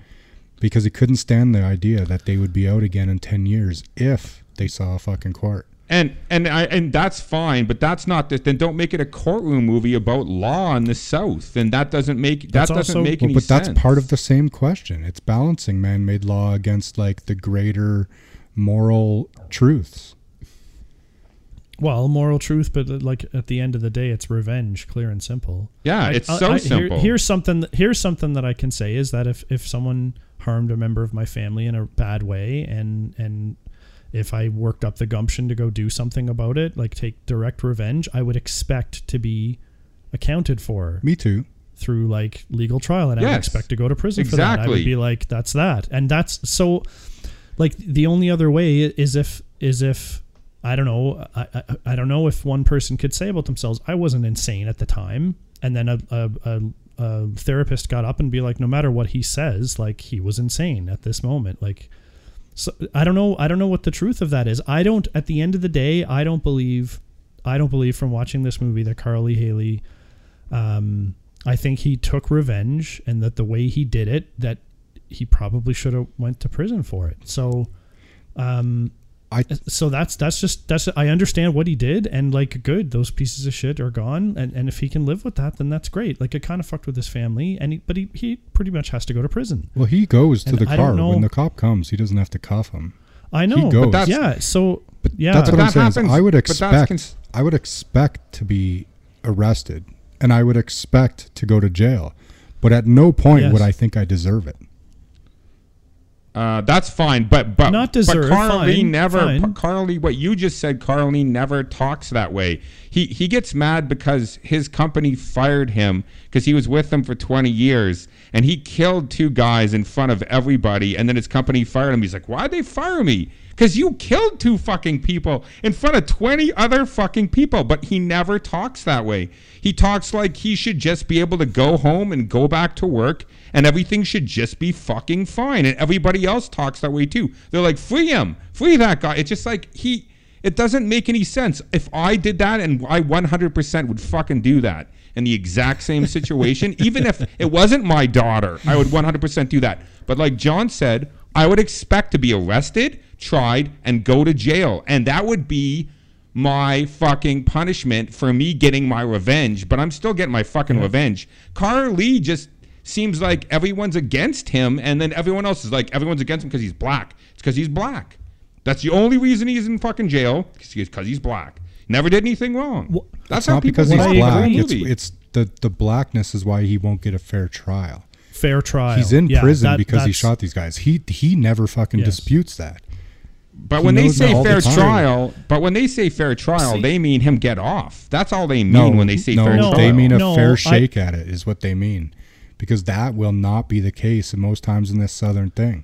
because he couldn't stand the idea that they would be out again in 10 years if they saw a fucking court. And and I and that's fine, but that's not this. Then don't make it a courtroom movie about law in the South. Then that doesn't make that That's doesn't also- make Well, any but sense. that's part of the same question. It's balancing man-made law against like the greater moral truths. well, moral truth, but uh, like at the end of the day, it's revenge, clear and simple. Yeah, I- it's I- so I- here- simple. here's something. that- Here's something that I can say is that if if someone harmed a member of my family in a bad way, and and if I worked up the gumption to go do something about it, like take direct revenge, I would expect to be accounted for Me too. through like legal trial, and I would expect to go to prison for that. I would be like, that's that, and that's so. Like the only other way is if is if I don't know I, I, I don't know if one person could say about themselves I wasn't insane at the time, and then a, a, a, a therapist got up and be like, no matter what he says, like he was insane at this moment, like. So I don't know. I don't know what the truth of that is. I don't. At the end of the day, I don't believe. I don't believe from watching this movie that Carl Lee Hailey um, I think he took revenge, and that the way he did it, that he probably should have went to prison for it. So, um, I uh, so that's that's just that's I understand what he did, and like good, those pieces of shit are gone, and and if he can live with that, then that's great. Like it kind of fucked with his family, and he, but he he pretty much has to go to prison. well, he goes to And the I car know- when the cop comes. He doesn't have to cuff him. I know, he goes. But yeah. So yeah, That's what that I'm saying. I would expect. cons- I would expect to be arrested, and I would expect to go to jail. But at no point Yes. would I think I deserve it. Uh, that's fine, but but Not deserve, But Carl Lee fine, never. fine. Carl Lee, what you just said, Carl Lee never talks that way. He he gets mad because his company fired him because he was with them for twenty years and he killed two guys in front of everybody, and then his company fired him. He's like, why'd they fire me? Because you killed two fucking people in front of 20 other fucking people. But he never talks that way. He talks like he should just be able to go home and go back to work and everything should just be fucking fine. And everybody else talks that way too. They're like, free him, free that guy. It's just like he, it doesn't make any sense. If I did that and I 100% would fucking do that. in the exact same situation, even if it wasn't my daughter, I would 100% do that. But like John said, I would expect to be arrested, tried, and go to jail. And that would be my fucking punishment for me getting my revenge. But I'm still getting my fucking revenge. Carl Lee just seems like everyone's against him, and then everyone else is like, everyone's against him because he's black. It's because he's black. That's the only reason he's in fucking jail, because he's black. Never did anything wrong. That's It's how not people because he's talk about black. It's, movie. it's the the blackness is why he won't get a fair trial. Fair trial. He's in Yeah, prison that- because he shot these guys. He he never fucking Yes. disputes that. But He when they say all the fair trial, but when they say fair trial, See- they mean him get off. That's all they mean No, when they say no, fair No, trial. they mean a No, fair I- shake at it is what they mean, because that will not be the case most times in this southern thing.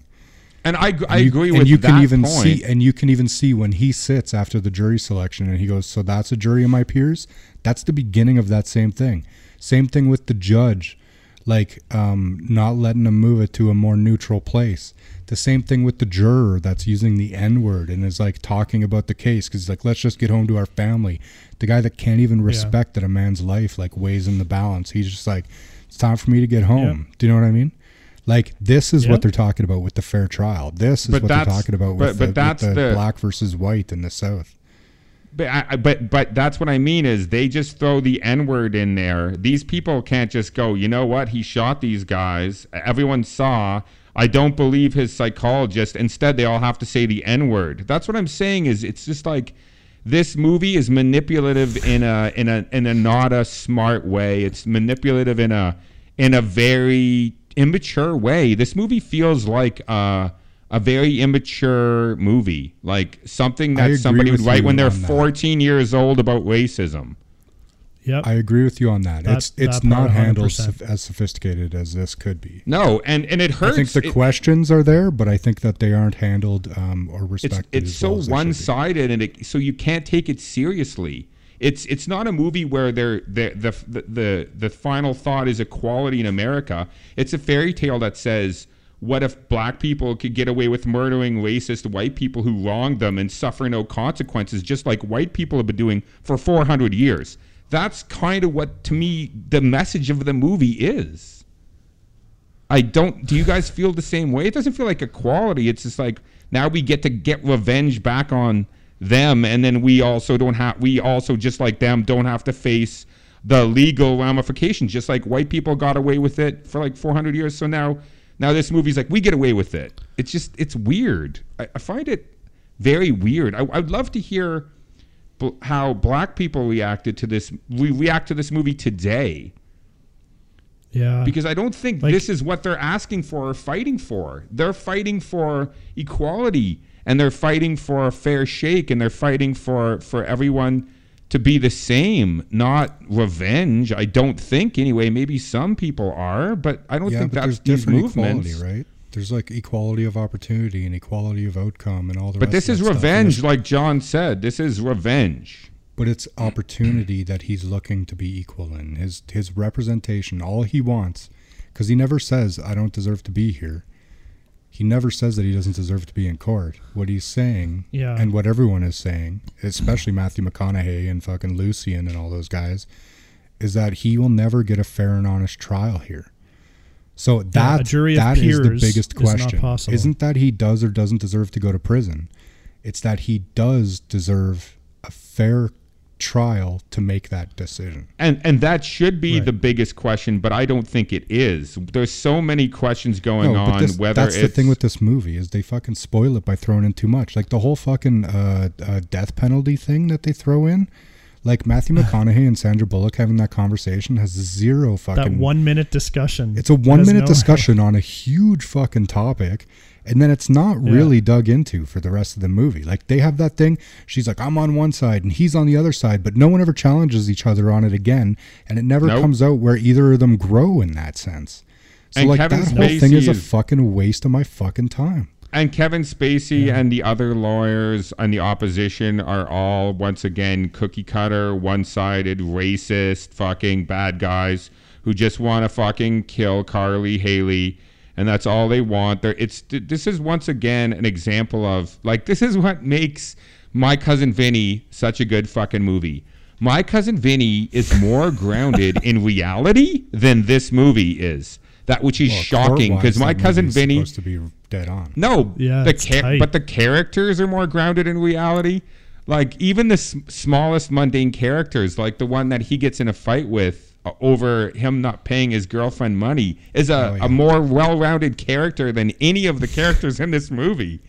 and I, I And you- agree and with you that can even point. see and you can even see when he sits after the jury selection and he goes so that's a jury of my peers? That's the beginning of that same thing. Same thing with the judge like um, not letting him move it to a more neutral place. The same thing with the juror that's using the n word and is like talking about the case because he's like let's just get home to our family. The guy that can't even respect that a man's life like weighs in the balance he's just like it's time for me to get home do you know what i mean like this is Yep. what they're talking about with the fair trial. This is But what they're talking about with, but the, that's with the, the- black versus white in the South. But, I- but but that's what I mean is they just throw the N word in there. These people can't just go, you know what? He shot these guys. Everyone saw. I don't believe his psychologist. Instead, they all have to say the N word. That's what I'm saying. Is it's just like this movie is manipulative in a in a in a not a smart way. It's manipulative in a in a very immature way. This movie feels like uh, a very immature movie, like something that somebody would write when they're on that. 14 years old about racism. Yep. I agree with you on that. That- it's it's that not handled 100%. as sophisticated as this could be. No, and and it hurts. I think the It- questions are there, but I think that they aren't handled um, or it's respected. it's as so well as they should be. one-sided and it, so you can't take it seriously it's it's not a movie where they're, the, the the the the final thought is equality in america it's a fairy tale that says what if black people could get away with murdering racist white people who wronged them and suffer no consequences just like white people have been doing for 400 years that's kind of what to me the message of the movie is I don't. Do you guys feel the same way? It doesn't feel like equality. It's just like now we get to get revenge back on them, and then we also don't have. We also just like them don't have to face the legal ramifications. Just like white people got away with it for like 400 years. So now, now this movie's like we get away with it. It's just it's weird. I, I find it very weird. I, I'd love to hear how black people reacted to this. We react to this movie today yeah. because I don't think Like- this is what they're asking for or fighting for. They're fighting for equality and they're fighting for a fair shake and they're fighting for for everyone to be the same, not revenge. I don't think anyway. Maybe some people are, but I don't Yeah, think that's these movements. equality, right? There's like equality of opportunity and equality of outcome and all the But rest this of is that stuff. Revenge, it's- like John said. This is revenge. but it's opportunity that he's looking to be equal in his his representation all he wants because he never says i don't deserve to be here he never says that he doesn't deserve to be in court what he's saying Yeah. and what everyone is saying especially matthew mcconaughey and fucking lucien and all those guys is that he will never get a fair and honest trial here so that a jury of that is the peers biggest is not question possible. isn't that he does or doesn't deserve to go to prison it's that he does deserve a fair trial to make that decision. And and that should be Right. the biggest question, but I don't think it is. There's so many questions going No, on. this- whether that's it's the thing with this movie is they fucking spoil it by throwing in too much. Like the whole fucking uh, uh, death penalty thing that they throw in. Like Matthew McConaughey and Sandra Bullock having that conversation has zero fucking. that one minute discussion. It's a one minute no- discussion on a huge fucking topic, and then it's not Yeah. really dug into for the rest of the movie. Like they have that thing. She's like, I'm on one side and he's on the other side, but no one ever challenges each other on it again, and it never Nope. comes out where either of them grow in that sense. So And like Kevin that whole thing is a fucking waste of my fucking time. And Kevin Spacey and the other lawyers and the opposition are all once again cookie cutter, one sided, racist, fucking bad guys who just want to fucking kill Carl Lee Hailey, and that's all they want. They're, it's this is once again an example of like this is what makes my cousin Vinny such a good fucking movie. My cousin Vinny is more grounded in reality than this movie is. That which is Well, shocking because my cousin Vinny. supposed to be dead on. No, Yeah, the it's cha- tight. but the characters are more grounded in reality. Like even the s- smallest mundane characters, like the one that he gets in a fight with uh, over him not paying his girlfriend money, is a, Oh, yeah. a more well-rounded character than any of the characters in this movie.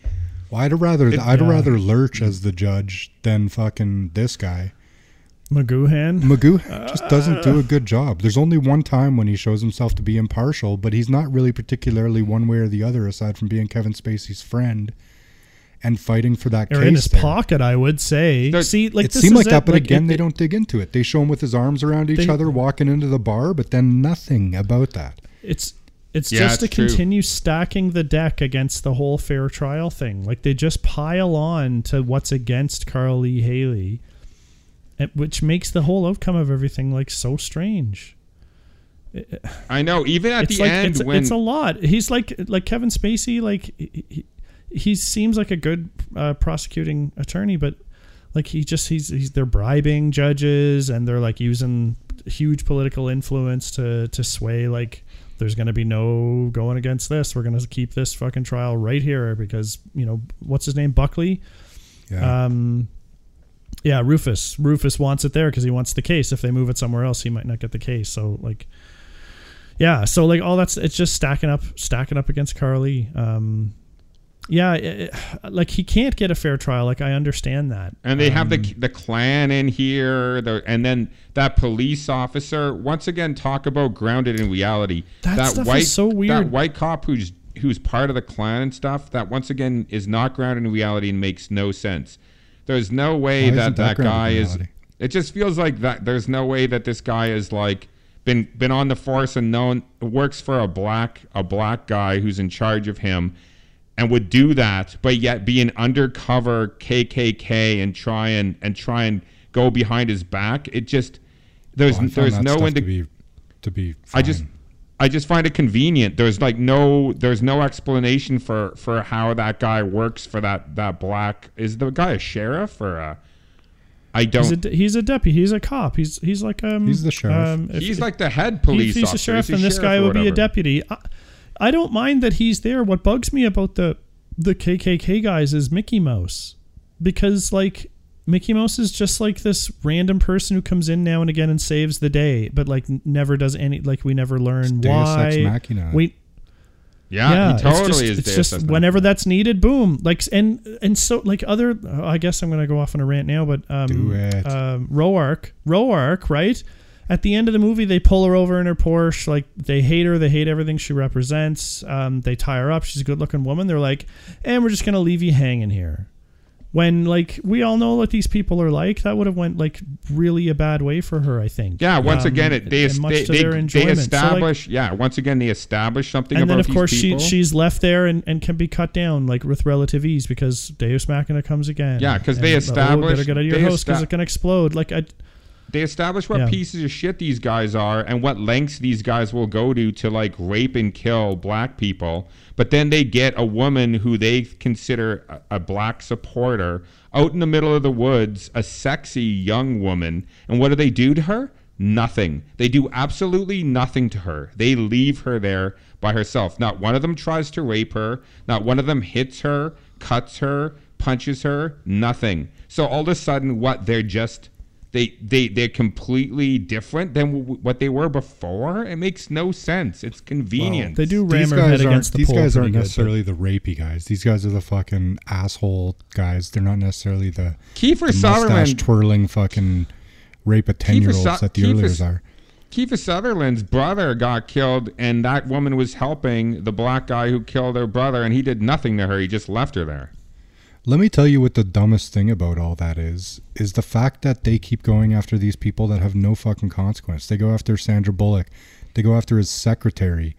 Well, I'd rather It- I'd yeah. rather Lurch as the judge than fucking this guy. Magoohan. Magoo just doesn't do a ah. good job. There's only one time when he shows himself to be impartial, but he's not really particularly one way or the other, aside from being Kevin Spacey's friend and fighting for that or case. in his there. pocket, I would say. There- See, like it this seemed is like that, it. but again, it- they don't dig into it. They show him with his arms around each They- other walking into the bar, but then nothing about that. It's it's Yeah, just to true. continue stacking the deck against the whole fair trial thing. Like they just pile on to what's against Carl Lee Hailey, and- which makes the whole outcome of everything like so strange. I know. Even at it's the like end, it's, when it's a lot. He's like like Kevin Spacey. Like he, he, he seems like a good uh, prosecuting attorney, but like he just he's he's they're bribing judges and they're like using huge political influence to to sway like there's going to be no going against this. We're going to keep this fucking trial right here because you know what's his name Buckley. Yeah. Um, yeah, Rufus. Rufus wants it there because he wants the case. If they move it somewhere else, he might not get the case. So like, yeah. So like all that's it's just stacking up, stacking up against Carl Lee. Um, yeah, it, like he can't get a fair trial. Like I understand that. and they have the Um, the Klan in here, the, and then that police officer. Once again, talk about grounded in reality. That is white, so That weird. white cop who's who's part of the Klan and stuff. That once again is not grounded in reality and makes no sense. There's no way Why that that that guy is. It just feels like that. There's no way that this guy is like been been on the force and known works for a black a black guy who's in charge of him, and would do that, but yet be an undercover KKK and try and and try and go behind his back. It just there's oh, Well, found there's no stuff indi- to be to be. I just fine. I just find it convenient. There's like no there's no explanation for for how that guy works for that that black is the guy a sheriff or a I don't He's a, de- he's a deputy. He's a cop. He's he's like um. He's the sheriff. Um, if- he's if- like the head he- police he's officer. a sheriff, He's and this sheriff guy or would be a deputy. I, I don't mind that he's there. What bugs me about the the KKK guys is Mickey Mouse, because like Mickey Mouse is just like this random person who comes in now and again and saves the day, but like never does any. Like we never learn Deus why. Ex Machina. We Yeah, yeah, he totally it's just, is. it's just Ex whenever Machina. that's needed, boom. Like and and so like other. I guess I'm gonna go off on a rant now, but um, Do it. Um, Roark, Roark, right? At the end of the movie, they pull her over in her Porsche. Like they hate her, they hate everything she represents. Um, they tie her up. She's a good-looking woman. They're like, and we're just gonna leave you hanging here. When like we all know what these people are like, that would have went like really a bad way for her. I think. Yeah, once Um, again, it, they, they, they, they enjoyment. So, like, establish. yeah, once again, they establish something and then of course she she's left there and, and can be cut down like with relative ease because Deus Machina comes again. Yeah, 'cause they And, oh, established- better get out of your house because esta- it can explode. Like I, they establish what Yeah. pieces of shit these guys are and what lengths these guys will go to to like rape and kill black people. But then they get a woman who they consider a, a black supporter out in the middle of the woods, a sexy young woman, and what do they do to her? Nothing. They do absolutely nothing to her. They leave her there by herself. Not one of them tries to rape her. Not one of them hits her, cuts her, punches her. Nothing. So all of a sudden, what? They're just they they they're completely different than w- what they were before. It makes no sense. It's convenient. they do ram these guys head against the these pole. guys pretty aren't good, necessarily the rapey guys. These guys are the fucking asshole guys. They're not necessarily the, Kiefer the mustache Sutherland. twirling fucking rape a ten year olds Su- that the Kiefer earliers are. Kiefer Sutherland's brother got killed, and that woman was helping the black guy who killed her brother, and he did nothing to her. He just left her there. Let me tell you what the dumbest thing about all that is is the fact that they keep going after these people that have no fucking consequence. They go after Sandra Bullock. They go after his secretary.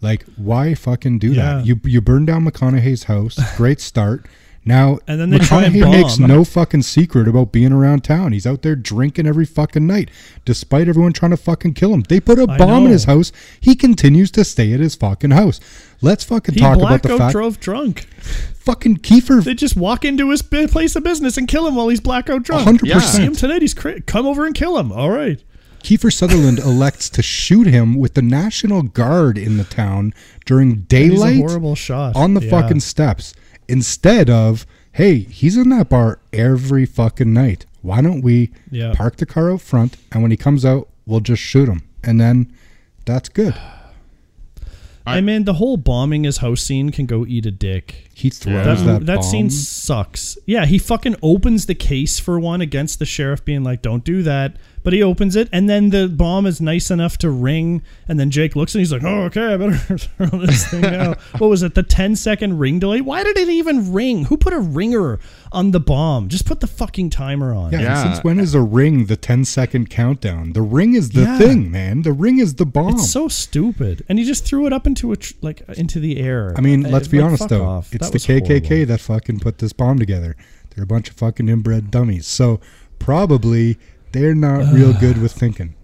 Like why fucking do Yeah. that? You you burn down McConaughey's house. Great start. Now, And then they try and McConaughey makes no fucking secret about being around town. He's out there drinking every fucking night, despite everyone trying to fucking kill him. They put a I bomb in his house. He continues to stay at his fucking house. Let's fucking He talk about the fact drove drunk. fucking Kiefer They just walk into his place of business and kill him while he's blackout drunk. 100%. You See him tonight. He's cra- come over and kill him. All right. Kiefer Sutherland elects to shoot him with the National Guard in the town during daylight a horrible shot on the Yeah. fucking steps instead of hey he's in that bar every fucking night why don't we Yeah. park the car out front and when he comes out we'll just shoot him and then that's good I, mean, the whole bombing his house scene can go eat a dick. he throws That, that, that, bomb. scene sucks. Yeah, he fucking opens the case for one against the sheriff, being like, "Don't do that." But he opens it, and then the bomb is nice enough to ring. And then Jake looks and he's like, "Oh, okay, I better throw this thing out." what was it? The 10 second ring delay? Why did it even ring? Who put a ringer on the bomb? Just put the fucking timer on. yeah, Yeah. since when is a ring the 10 second countdown the ring is the Yeah. thing man the ring is the bomb It's so stupid, and he just threw it up into a tr- like into the air. I mean, Uh, let's be like, honest though. off. It's That the KKK horrible. that fucking put this bomb together. They're a bunch of fucking inbred dummies. So probably they're not real good with thinking.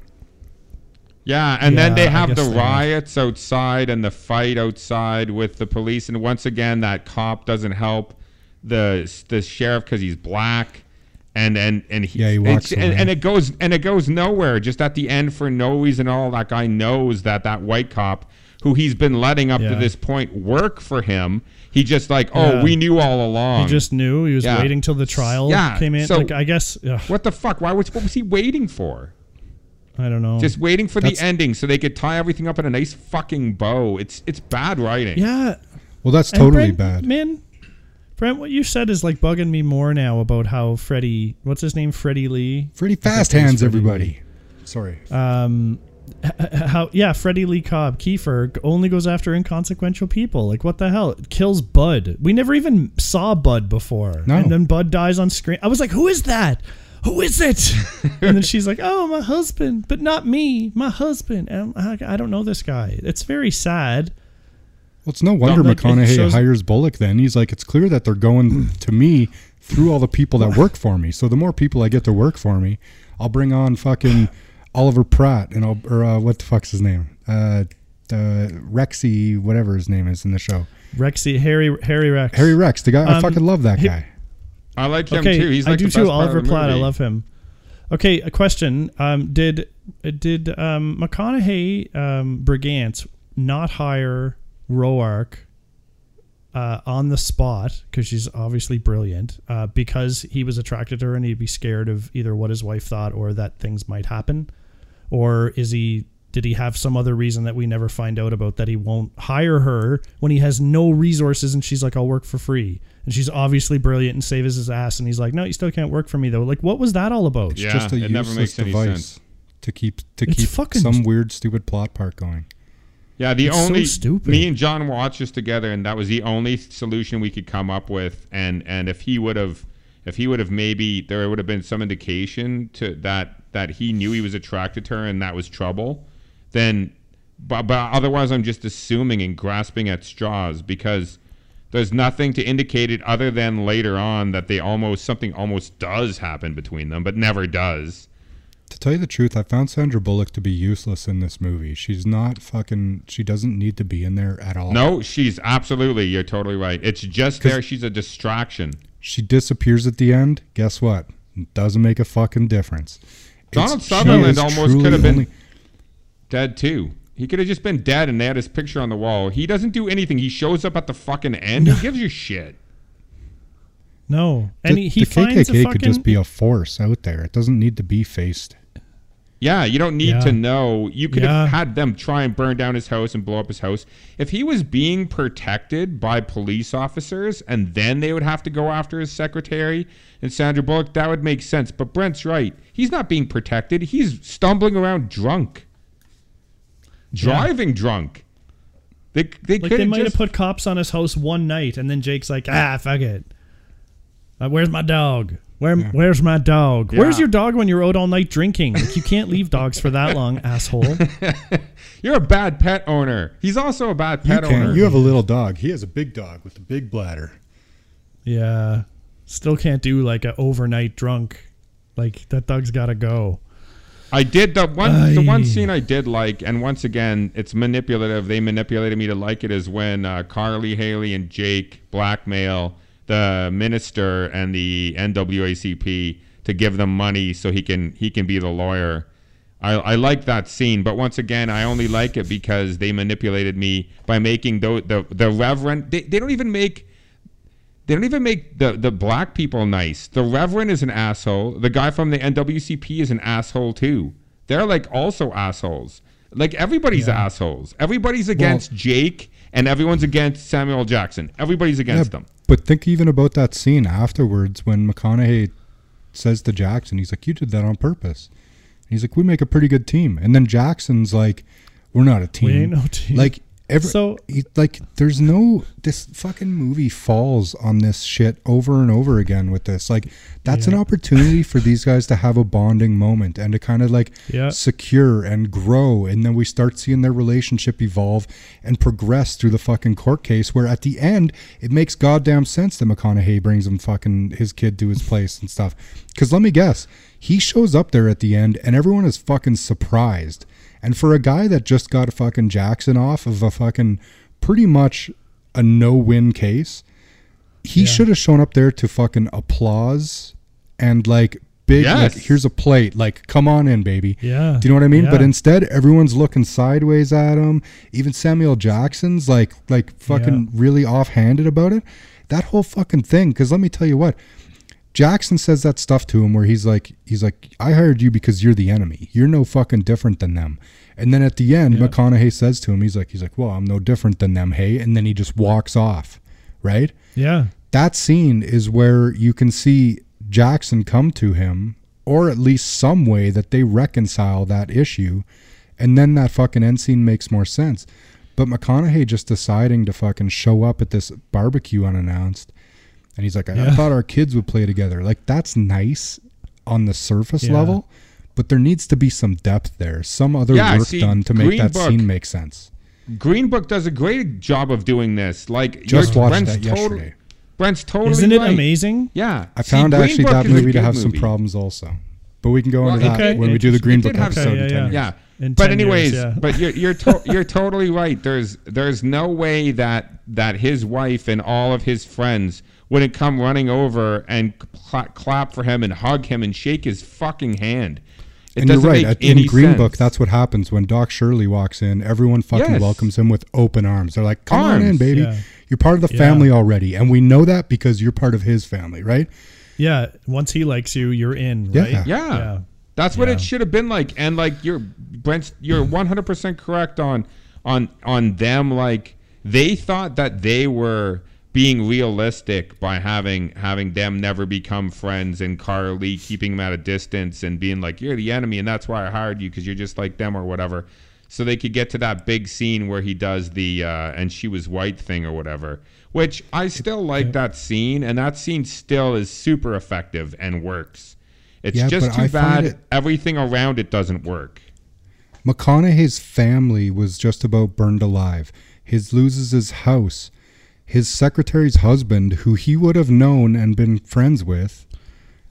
Yeah, and then they have guess the they riots outside and the fight outside with the police, and once again, that cop doesn't help the the sheriff because he's black, and and and he, Yeah, he walks it's- and, away. and it goes and it goes nowhere. Just at the end, for no reason at all, that guy knows that that white cop who he's been letting up to this point work for him. He just like, oh, Yeah. we knew all along. He just knew he was Yeah. waiting till the trial Yeah, came in. so- like I guess ugh, what the fuck? Why was what was he waiting for? I don't know. Just waiting for That's- the ending so they could tie everything up in a nice fucking bow. It's it's bad writing. yeah, Well, that's and totally Brent, bad. man. Brent, what you said is like bugging me more now about how Freddie, what's his name, Freddie Lee, Freddie Fast Hands, Freddie everybody. Sorry. um, h- how yeah, Freddie Lee Cobb, Kiefer only goes after inconsequential people. Like what the hell? It kills Bud. We never even saw Bud before, No. and then Bud dies on screen. I was like, who is that? Who is it? and then she's like, "Oh, my husband, but not me, my husband." And I'm I don't know this guy. It's very sad. Well, it's no wonder like, it McConaughey shows- hires Bullock then. He's like, it's clear that they're going to me through all the people that work for me. So the more people I get to work for me, I'll bring on fucking Oliver Platt and or uh, what the fuck's his name? Uh, uh, Rexy, whatever his name is in the show. Rexy, Harry, Harry Rex, Harry Rex, the guy, I Um, fucking love that he- guy. I like him Okay, too. He's I like do the too. best part Oliver the Platt, I love him. Okay, a question. Um, did did um, McConaughey um, Brigance not hire Roark uh, on the spot because she's obviously brilliant uh, because he was attracted to her and he'd be scared of either what his wife thought or that things might happen, or is he? Did he have some other reason that we never find out about that he won't hire her when he has no resources and she's like, I'll work for free? And she's obviously brilliant and saves his ass. And he's like, No, you still can't work for me though. Like, what was that all about? Yeah, Just a it never useless makes any device sense. to keep to It's keep fucking- some weird, stupid plot part going. Yeah, the It's so only stupid. me and John watched this together, and that was the only solution we could come up with. And and if he would have, if he would have maybe there would have been some indication to that that he knew he was attracted to her and that was trouble, then. But, but otherwise, I'm just assuming and grasping at straws because there's nothing to indicate it other than later on that they almost something almost does happen between them, but never does. To tell you the truth, I found Sandra Bullock to be useless in this movie. She's not fucking. She doesn't need to be in there at all. No, she's absolutely. You're totally right. It's just there. She's a distraction. She disappears at the end. Guess what? It doesn't make a fucking difference. Donald It's- Sutherland almost could have been only- dead too. He could have just been dead, and they had his picture on the wall. He doesn't do anything. He shows up at the fucking end. Who gives you shit? No. And the, he, he the finds a KKK fucking, could just be a force out there. It doesn't need to be faced. Yeah, you don't need Yeah. to know. You could Yeah. have had them try and burn down his house and blow up his house. If he was being protected by police officers and then they would have to go after his secretary and Sandra Bullock, that would make sense. But Brent's right. He's not being protected. He's stumbling around drunk, driving drunk. They, they Like they might just, have put cops on his house one night, and then Jake's like, "Ah, fuck it. Where's my dog? Where, Where's my dog? Where's your dog when you're out all night drinking? Like you can't leave dogs for that long, asshole. You're a bad pet owner. He's also a bad pet can. owner. You have a little dog. He has a big dog with a big bladder. Yeah. Still can't do like a overnight drunk. Like that dog's got to go. I did the one the one scene I did like, and once again, it's manipulative. They manipulated me to like it. Is when uh, Carl Lee Hailey and Jake blackmail the minister and the NAACP to give them money so he can he can be the lawyer. I, I like that scene, but once again, I only like it because they manipulated me by making the the, the reverend. They, they don't even make they don't even make the, the black people nice. The Reverend is an asshole. The guy from the NAACP is an asshole too. They're like also assholes. Like everybody's assholes. Everybody's against Jake and everyone's against Samuel Jackson. Everybody's against them. But think even about that scene afterwards when McConaughey says to Jackson, he's like, You did that on purpose. And he's like, We make a pretty good team. And then Jackson's like, We're not a team. We ain't no team. Like every So- like there's no this fucking movie falls on this shit over and over again with this. Like that's an opportunity for these guys to have a bonding moment and to kind of like Yeah. secure and grow and then we start seeing their relationship evolve and progress through the fucking court case where at the end it makes goddamn sense that McConaughey brings him fucking his kid to his place and stuff cuz let me guess he shows up there at the end and everyone is fucking surprised and for a guy that just got fucking Jackson off of a fucking pretty much a no-win case he should have shown up there to fucking applause and like big Yes. like here's a plate. Like come on in baby. Yeah. do you know what i mean? But instead everyone's looking sideways at him. Even samuel jackson's like like fucking really offhanded about it. That whole fucking thing because let me tell you what jackson says that stuff to him where he's like he's like i hired you because you're the enemy you're no fucking different than them and then at the end mcconaughey says to him he's like he's like well i'm no different than them hey and then he just walks off right Yeah. that scene is where you can see Jackson come to him, or at least some way that they reconcile that issue, and then that fucking end scene makes more sense. But McConaughey just deciding to fucking show up at this barbecue unannounced, and he's like, I, I thought our kids would play together. Like that's nice on the surface Yeah. level, but there needs to be some depth there, some other Yeah, work see, done to make Green that Book- scene make sense. Green Book does a great job of doing this. Like Just you're- watched Brent's that total- yesterday. Brent's totally Isn't it right. amazing? Yeah. I See, found Green actually Book that is a movie to good have some problems also. But we can go into Well, that when we do the Green Book have episode some- in Okay, 10 yeah, years. Yeah, In but 10 years, anyways, yeah. but you're you're to- you're totally right. There's there's no way that that his wife and all of his friends wouldn't come running over and cla- clap for him and hug him and shake his fucking hand. It And you're right. At, in any Green sense. Book, that's what happens when Doc Shirley walks in. Everyone fucking Yes. welcomes him with open arms. They're like, "Come on in, baby. yeah. You're part of the Yeah. family already." And we know that because you're part of his family, right? Yeah. Once he likes you, you're in, Yeah. right? Yeah. Yeah. That's what Yeah. it should have been like. And like you're Brent, you're 100% correct on on on them like they thought that they were being realistic by having having them never become friends and Carl Lee keeping them at a distance and being like you're the enemy and that's why I hired you because you're just like them or whatever. So they could get to that big scene where he does the uh, and she was white thing or whatever, which I still like that scene and that scene still is super effective and works. It's Yeah, just too I bad it- everything around it doesn't work. McConaughey's family was just about burned alive. His loses his house. His secretary's husband, who he would have known and been friends with,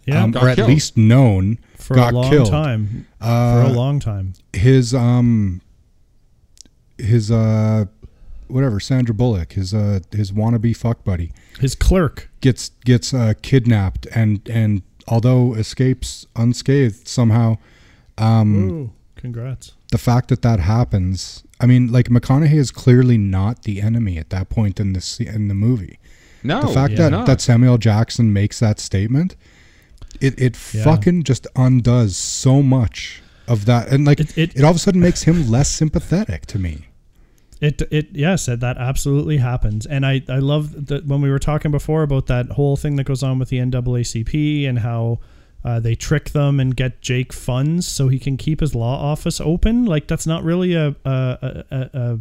Yeah. um, or at killed. least known, for got a long killed. time. Uh, for a long time. his um his uh whatever Sandra Bullock his uh his wannabe fuck buddy His clerk. gets gets uh kidnapped and and although escapes unscathed somehow um Ooh, congrats. the fact that that happens I mean like McConaughey is clearly not the enemy at that point in this in the movie No, the fact yeah, that not. that Samuel Jackson makes that statement it it Yeah. fucking just undoes so much of that and like It- it, it- all of a sudden makes him less sympathetic to me It it yes, that that absolutely happens, and I I love that when we were talking before about that whole thing that goes on with the NAACP and how uh, they trick them and get Jake funds so he can keep his law office open. Like that's not really a a, a, a,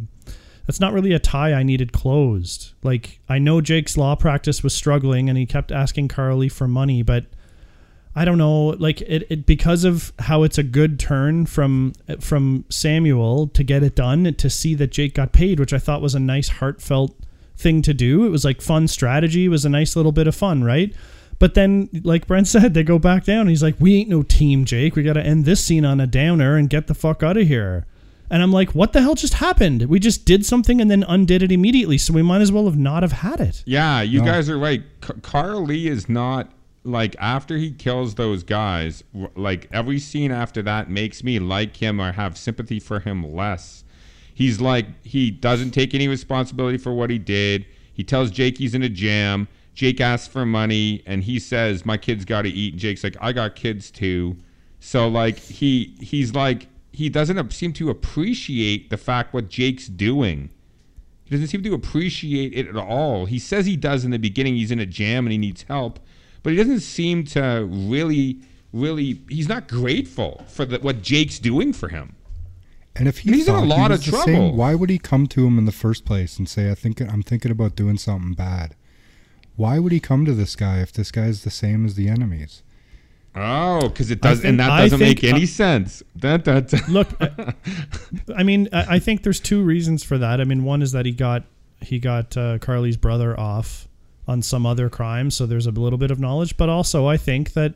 that's not really a tie I needed closed. Like I know Jake's law practice was struggling and he kept asking Carl Lee for money, but I don't know, like it, it because of how it's a good turn from from Samuel to get it done to see that Jake got paid, which I thought was a nice heartfelt thing to do. It was like fun strategy. It was a nice little bit of fun, right? But then, like Brent said, they go back down. He's like, "We ain't no team, Jake. We got to end this scene on a downer and get the fuck out of here." And I'm like, "What the hell just happened? We just did something and then undid it immediately. So we might as well have not have had it." Yeah, you No. guys are right. C- Carl Lee is not like after he kills those guys. Like every scene after that makes me like him or have sympathy for him less. He's like he doesn't take any responsibility for what he did. He tells Jake he's in a jam. Jake asks for money and he says, "My kids got to eat." And Jake's like, "I got kids too." So like he he's like he doesn't seem to appreciate the fact what Jake's doing. He doesn't seem to appreciate it at all. He says he does in the beginning. He's in a jam and he needs help, but he doesn't seem to really, really. He's not grateful for the, what Jake's doing for him. And if he And he's in a lot of trouble. same, why would he come to him in the first place and say, "I think I'm thinking about doing something bad"? Why would he come to this guy if this guy's the same as the enemies? Oh, because it does, think- and that doesn't think- make any uh, sense. Dun, dun, dun. Look, I, I mean, I, I think there's two reasons for that. I mean, one is that he got he got uh, Carl Lee's brother off on some other crime, so there's a little bit of knowledge. But also, I think that,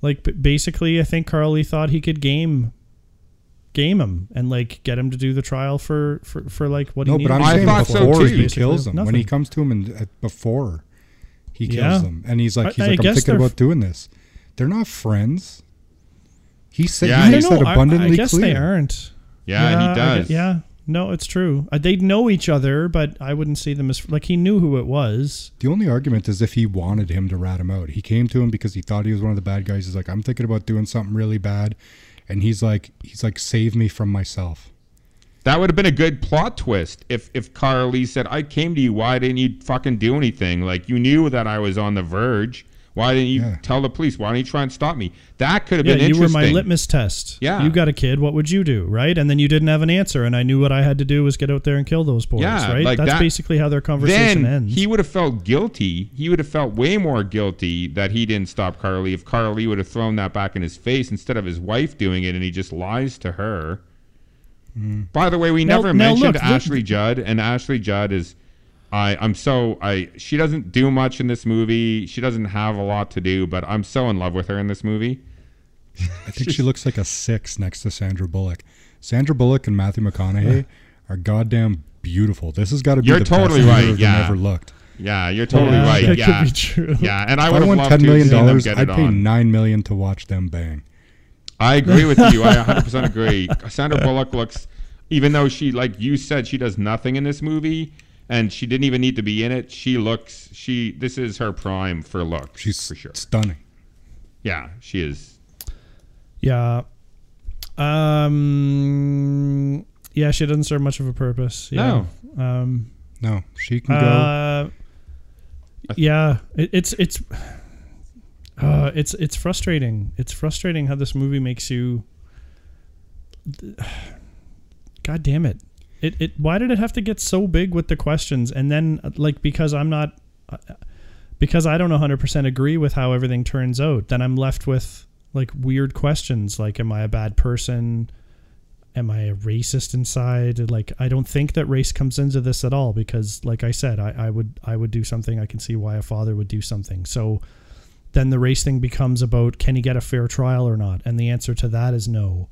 like, basically, I think Carl Lee thought he could game game him and like get him to do the trial for for, for like what No, he but. I'm saying thought so too. he kills them. When he comes to him and uh, before he kills Yeah. them, and he's like, he's I like, I'm thinking about doing this. They're not friends. He said, Yeah, he I makes that know. I- abundantly I, guess clear. they aren't. Yeah, he I gue- does. yeah, no, it's true. Uh, they know each other, but I wouldn't see them as like he knew who it was. The only argument is if he wanted him to rat him out. He came to him because he thought he was one of the bad guys. He's like, I'm thinking about doing something really bad, and he's like, he's like, save me from myself. That would have been a good plot twist if if Carl Lee said, "I came to you. Why didn't you fucking do anything? Like you knew that I was on the verge. Why didn't you Yeah. tell the police? Why didn't you try and stop me?" That could have Yeah, been you were interesting. my litmus test. Yeah. you got a kid. What would you do, right? And then you didn't have an answer, and I knew what I had to do was get out there and kill those boys, Yeah, right? like That's that- basically how their conversation then ends. he would have felt guilty. He would have felt way more guilty that he didn't stop Carl Lee if Carl Lee would have thrown that back in his face instead of his wife doing it, and he just lies to her. Mm. By the way, we Now- never now mentioned look, look- Ashley Judd, and Ashley Judd is. I, I'm so I she doesn't do much in this movie. She doesn't have a lot to do, but I'm so in love with her in this movie. I think she looks like a six next to Sandra Bullock. Sandra Bullock and Matthew McConaughey are goddamn beautiful. This has got to be You're the totally best right, yeah. ever looked. Yeah, you're totally Yeah, right. that yeah, could be true. yeah, and I would I have won loved ten million dollars, I'd pay on. nine million to watch them bang. I agree with you. I 100% agree. Sandra Bullock looks, even though she, like you said, she does nothing in this movie, and she didn't even need to be in it. She looks, she, this is her prime for looks. She's for sure. stunning. Yeah, she is. yeah. Um. Yeah, she doesn't serve much of a purpose. Yeah. Um. No, she can go. Uh, yeah, it, it's it's uh, it's it's frustrating. It's frustrating how this movie makes you. God damn it! It it why did it have to get so big with the questions and then like because I'm not because I don't 100% agree with how everything turns out, then I'm left with like weird questions like am I a bad person? am I a racist inside? Like I don't think that race comes into this at all because like I said, I, I would I would do something. I can see why a father would do something. So then the race thing becomes about can he get a fair trial or not? And the answer to that is no.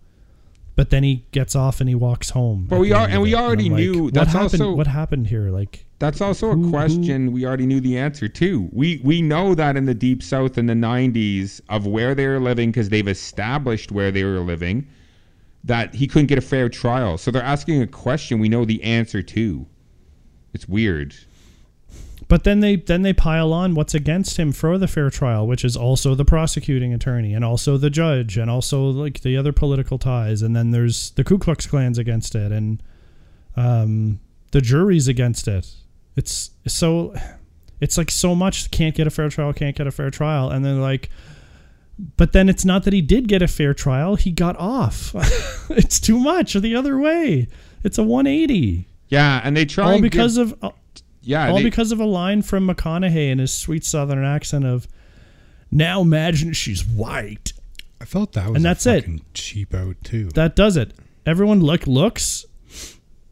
But then he gets off and he walks home. But we are- and we already I'm like, knew- what that's happened. also- what happened here. Like That's also a Who- who- question we already knew the answer to. We we know that in the deep south in the 90s of where they were living because they've established where they were living that he couldn't get a fair trial. So they're asking a question we know the answer to. It's weird. But then they then they pile on what's against him for the fair trial, which is also the prosecuting attorney and also the judge and also like the other political ties, and then there's the Ku Klux Klan's against it and um, the jury's against it. It's so it's like so much can't get a fair trial, can't get a fair trial, and then like. But then it's not that he did get a fair trial; he got off. it's too much the other way. It's a 180, Yeah, and they try all because give, of yeah, all they- because of a line from McConaughey and his sweet Southern accent of, "Now imagine she's white." I felt that was and that's it. fucking cheap out too. That does it. Everyone look looks,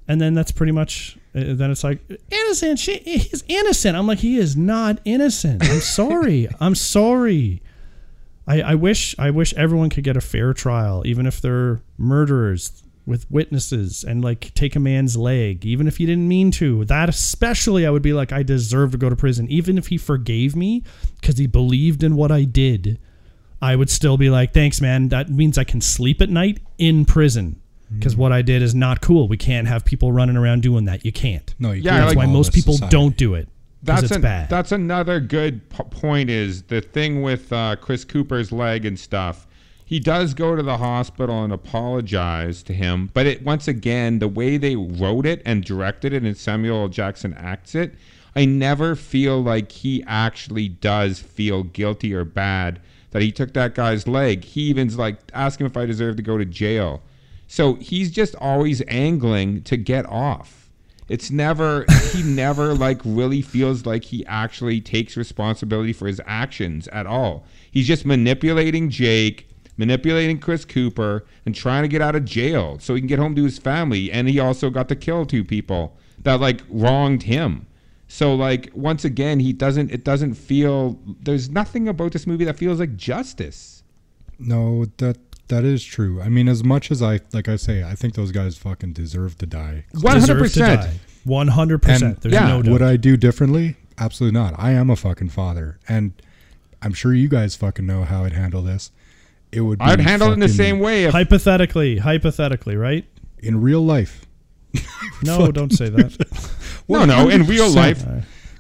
and then that's pretty much Uh, then it's like innocent. She, he's innocent. I'm like, he is not innocent. I'm sorry. I'm sorry. I, I wish I wish everyone could get a fair trial, even if they're murderers with witnesses and like take a man's leg, even if he didn't mean to. That especially, I would be like, I deserve to go to prison, even if he forgave me because he believed in what I did. I would still be like, thanks, man. That means I can sleep at night in prison because what I did is not cool. We can't have people running around doing that. You can't. No, you Yeah, can't like- That's why most people society. don't do it. That's it's an, bad. that's another good p- point. Is the thing with uh, Chris Cooper's leg and stuff. He does go to the hospital and apologize to him, but it once again the way they wrote it and directed it, and Samuel. Jackson acts it. I never feel like he actually does feel guilty or bad that he took that guy's leg. He even's like ask him if I deserve to go to jail. So he's just always angling to get off. It's never he never like really feels like he actually takes responsibility for his actions at all. He's just manipulating Jake, manipulating Chris Cooper, and trying to get out of jail so he can get home to his family. And he also got to kill two people that like wronged him. So like once again, he doesn't. It doesn't feel. There's nothing about this movie that feels like justice. No, that that is true. I mean, as much as I like, I say, I think those guys fucking deserve to die. One hundred percent. One hundred percent. And- There's yeah, no doubt. Would I do differently? Absolutely not. I am a fucking father, and I'm sure you guys fucking know how I'd handle this. It would. Be I'd handle it in the same way if hypothetically, hypothetically, right? in real life. No, don't say that. no, no. In real 100%. life,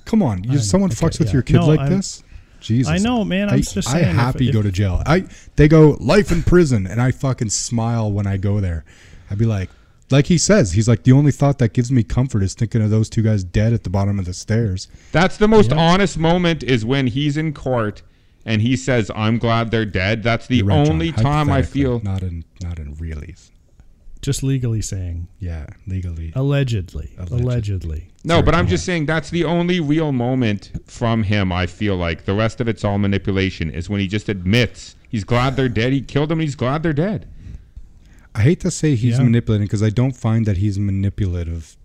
Come on, you, someone okay, fucks with yeah. your kid No, like I'm- this. Jesus, I know, man. I'm I, just I saying. if- happy if- go to jail. I they go life in prison, and I fucking smile when I go there. I'd be like, like he says, he's like the only thought that gives me comfort is thinking of those two guys dead at the bottom of the stairs. That's the most honest moment is when he's in court and he says, "I'm glad they're dead." That's the You're right, John. only time I feel. not in not in reallys. Just legally saying, Yeah, legally. allegedly, Alleged. allegedly. No, but I'm just saying that's the only real moment from him. I feel like the rest of it's all manipulation. Is when he just admits he's glad they're dead. He killed them. and He's glad they're dead. I hate to say he's Yeah. manipulating because I don't find that he's manipulative.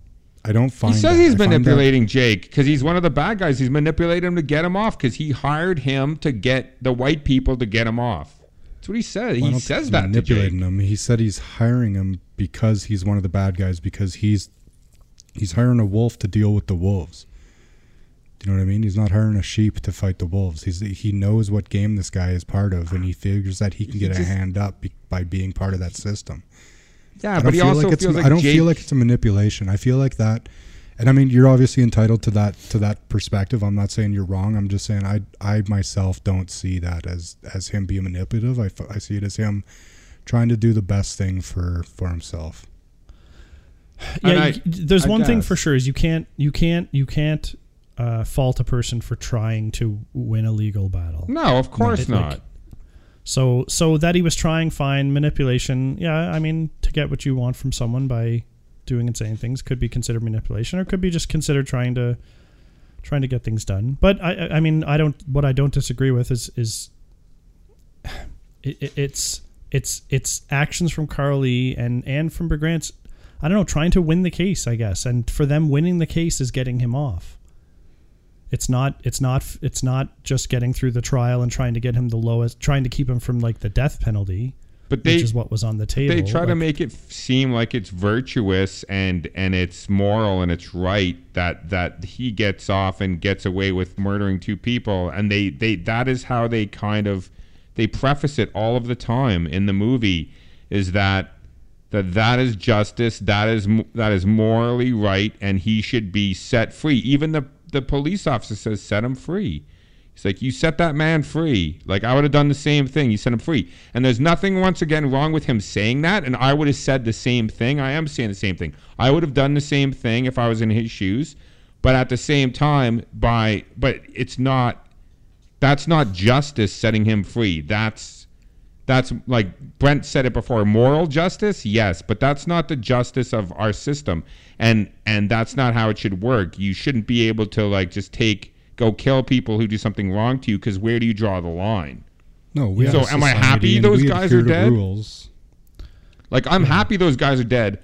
I don't find. He says that. he's I manipulating Jake because he's one of the bad guys. He's manipulating him to get him off because he hired him to get the white people to get him off. That's what he said. Well, He says that manipulating him. He said he's hiring him because he's one of the bad guys because he's he's hiring a wolf to deal with the wolves. Do you know what I mean? He's not hiring a sheep to fight the wolves. He's he knows what game this guy is part of, and he figures that he can get a hand up be, by being part of that system. Yeah, I don't but he feel also like it's. feels like I don't Jake, feel like it's a manipulation. I feel like that, and I mean, you're obviously entitled to that to that perspective. I'm not saying you're wrong. I'm just saying I I myself don't see that as as him being manipulative. I, I see it as him trying to do the best thing for for himself. Yeah, I- there's I one thing for sure is you can't you can't you can't uh, fault a person for trying to win a legal battle. No, of course it, like, not. So so that he was trying fine manipulation. Yeah, I mean to get what you want from someone by doing and saying things could be considered manipulation or could be just considered trying to trying to get things done. But I I- mean I don't what I don't disagree with is is it, it, it's it's it's actions from Carl Lee and and from Grant's I don't know trying to win the case I guess and for them winning the case is getting him off. It's not it's not it's not just getting through the trial and trying to get him the lowest trying to keep him from like the death penalty But they which is what was on the table. they try to make it seem like it's virtuous and and it's moral and it's right that that he gets off and gets away with murdering two people and they they that is how they kind of they preface it all of the time in the movie is that that that is justice that is that is morally right and he should be set free even the the police officer says set him free He's like, you set that man free. Like, I would have done the same thing. You set him free. And there's nothing, once again, wrong with him saying that. And I would have said the same thing. I am saying the same thing. I would have done the same thing if I was in his shoes. But at the same time, by, but it's not, that's not justice setting him free. That's, that's like Brent said it before moral justice yes but that's not the justice of our system and and that's not how it should work you shouldn't be able to like just take go kill people who do something wrong to you because where do you draw the line No, we So am I happy those guys are dead? Rules. like i'm happy those guys are dead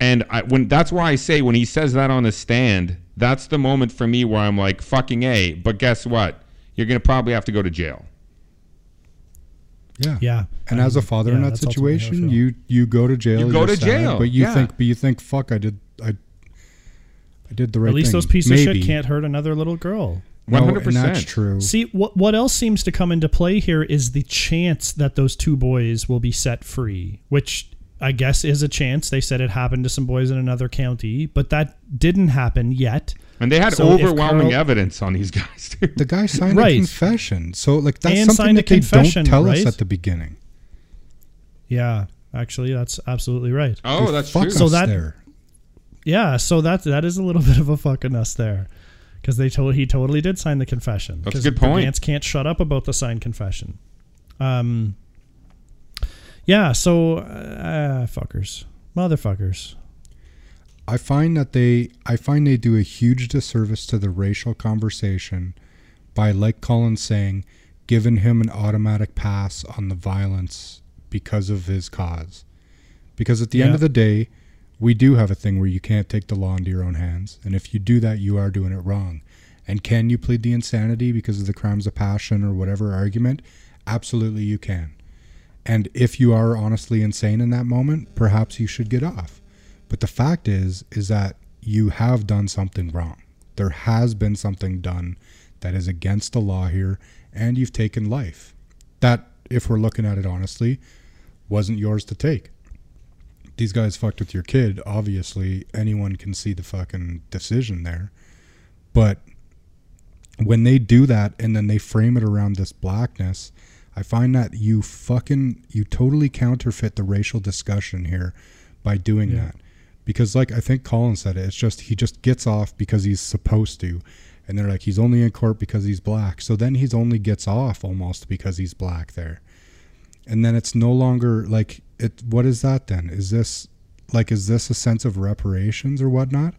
And I, when that's why I say when he says that on the stand, that's the moment for me where I'm like, fucking a. But guess what? You're gonna probably have to go to jail. Yeah. Yeah. And I as a um, father yeah, in that that's ultimately how I situation, feel. you you go to jail. You go you're to sad, jail, but you yeah. think, but you think, fuck, I did, I, I did the right At least thing. those pieces Maybe. of shit can't hurt another little girl. No, One hundred and that's percent. true. See, what what else seems to come into play here is the chance that those two boys will be set free, which I guess is a chance. They said it happened to some boys in another county, but that didn't happen yet. And they had So overwhelming Carl- evidence on these guys. Too. The guy signed Right. a confession, so like that's And something that they don't tell right? us at the beginning. Yeah, actually, that's absolutely right. Oh, They that's fuck true. So that- there. Yeah, so that that is a little bit of a fucking us there, because they told he totally did sign the confession. That's a 'Cause good point. Brigance can't shut up about the signed confession. Um. Yeah, so uh, fuckers, motherfuckers. I find that they I find they do a huge disservice to the racial conversation by like Colin saying giving him an automatic pass on the violence because of his cause. Because at the end of the day, we do have a thing where you can't take the law into your own hands, and if you do that, you are doing it wrong. And can you plead the insanity because of the crimes of passion or whatever argument? Absolutely you can. And if you are honestly insane in that moment, perhaps you should get off. But the fact is, is that you have done something wrong. There has been something done that is against the law here, and you've taken life. That, if we're looking at it honestly, wasn't yours to take. These guys fucked with your kid. Obviously, anyone can see the fucking decision there. But when they do that and then they frame it around this blackness, I find that you fucking you totally counterfeit the racial discussion here by doing Yeah. that. Because like I think Colin said it, it's just he just gets off because he's supposed to. And they're like he's only in court because he's black. So then he's only gets off almost because he's black there. And then it's no longer like it what is that then? Is this like is this a sense of reparations or whatnot?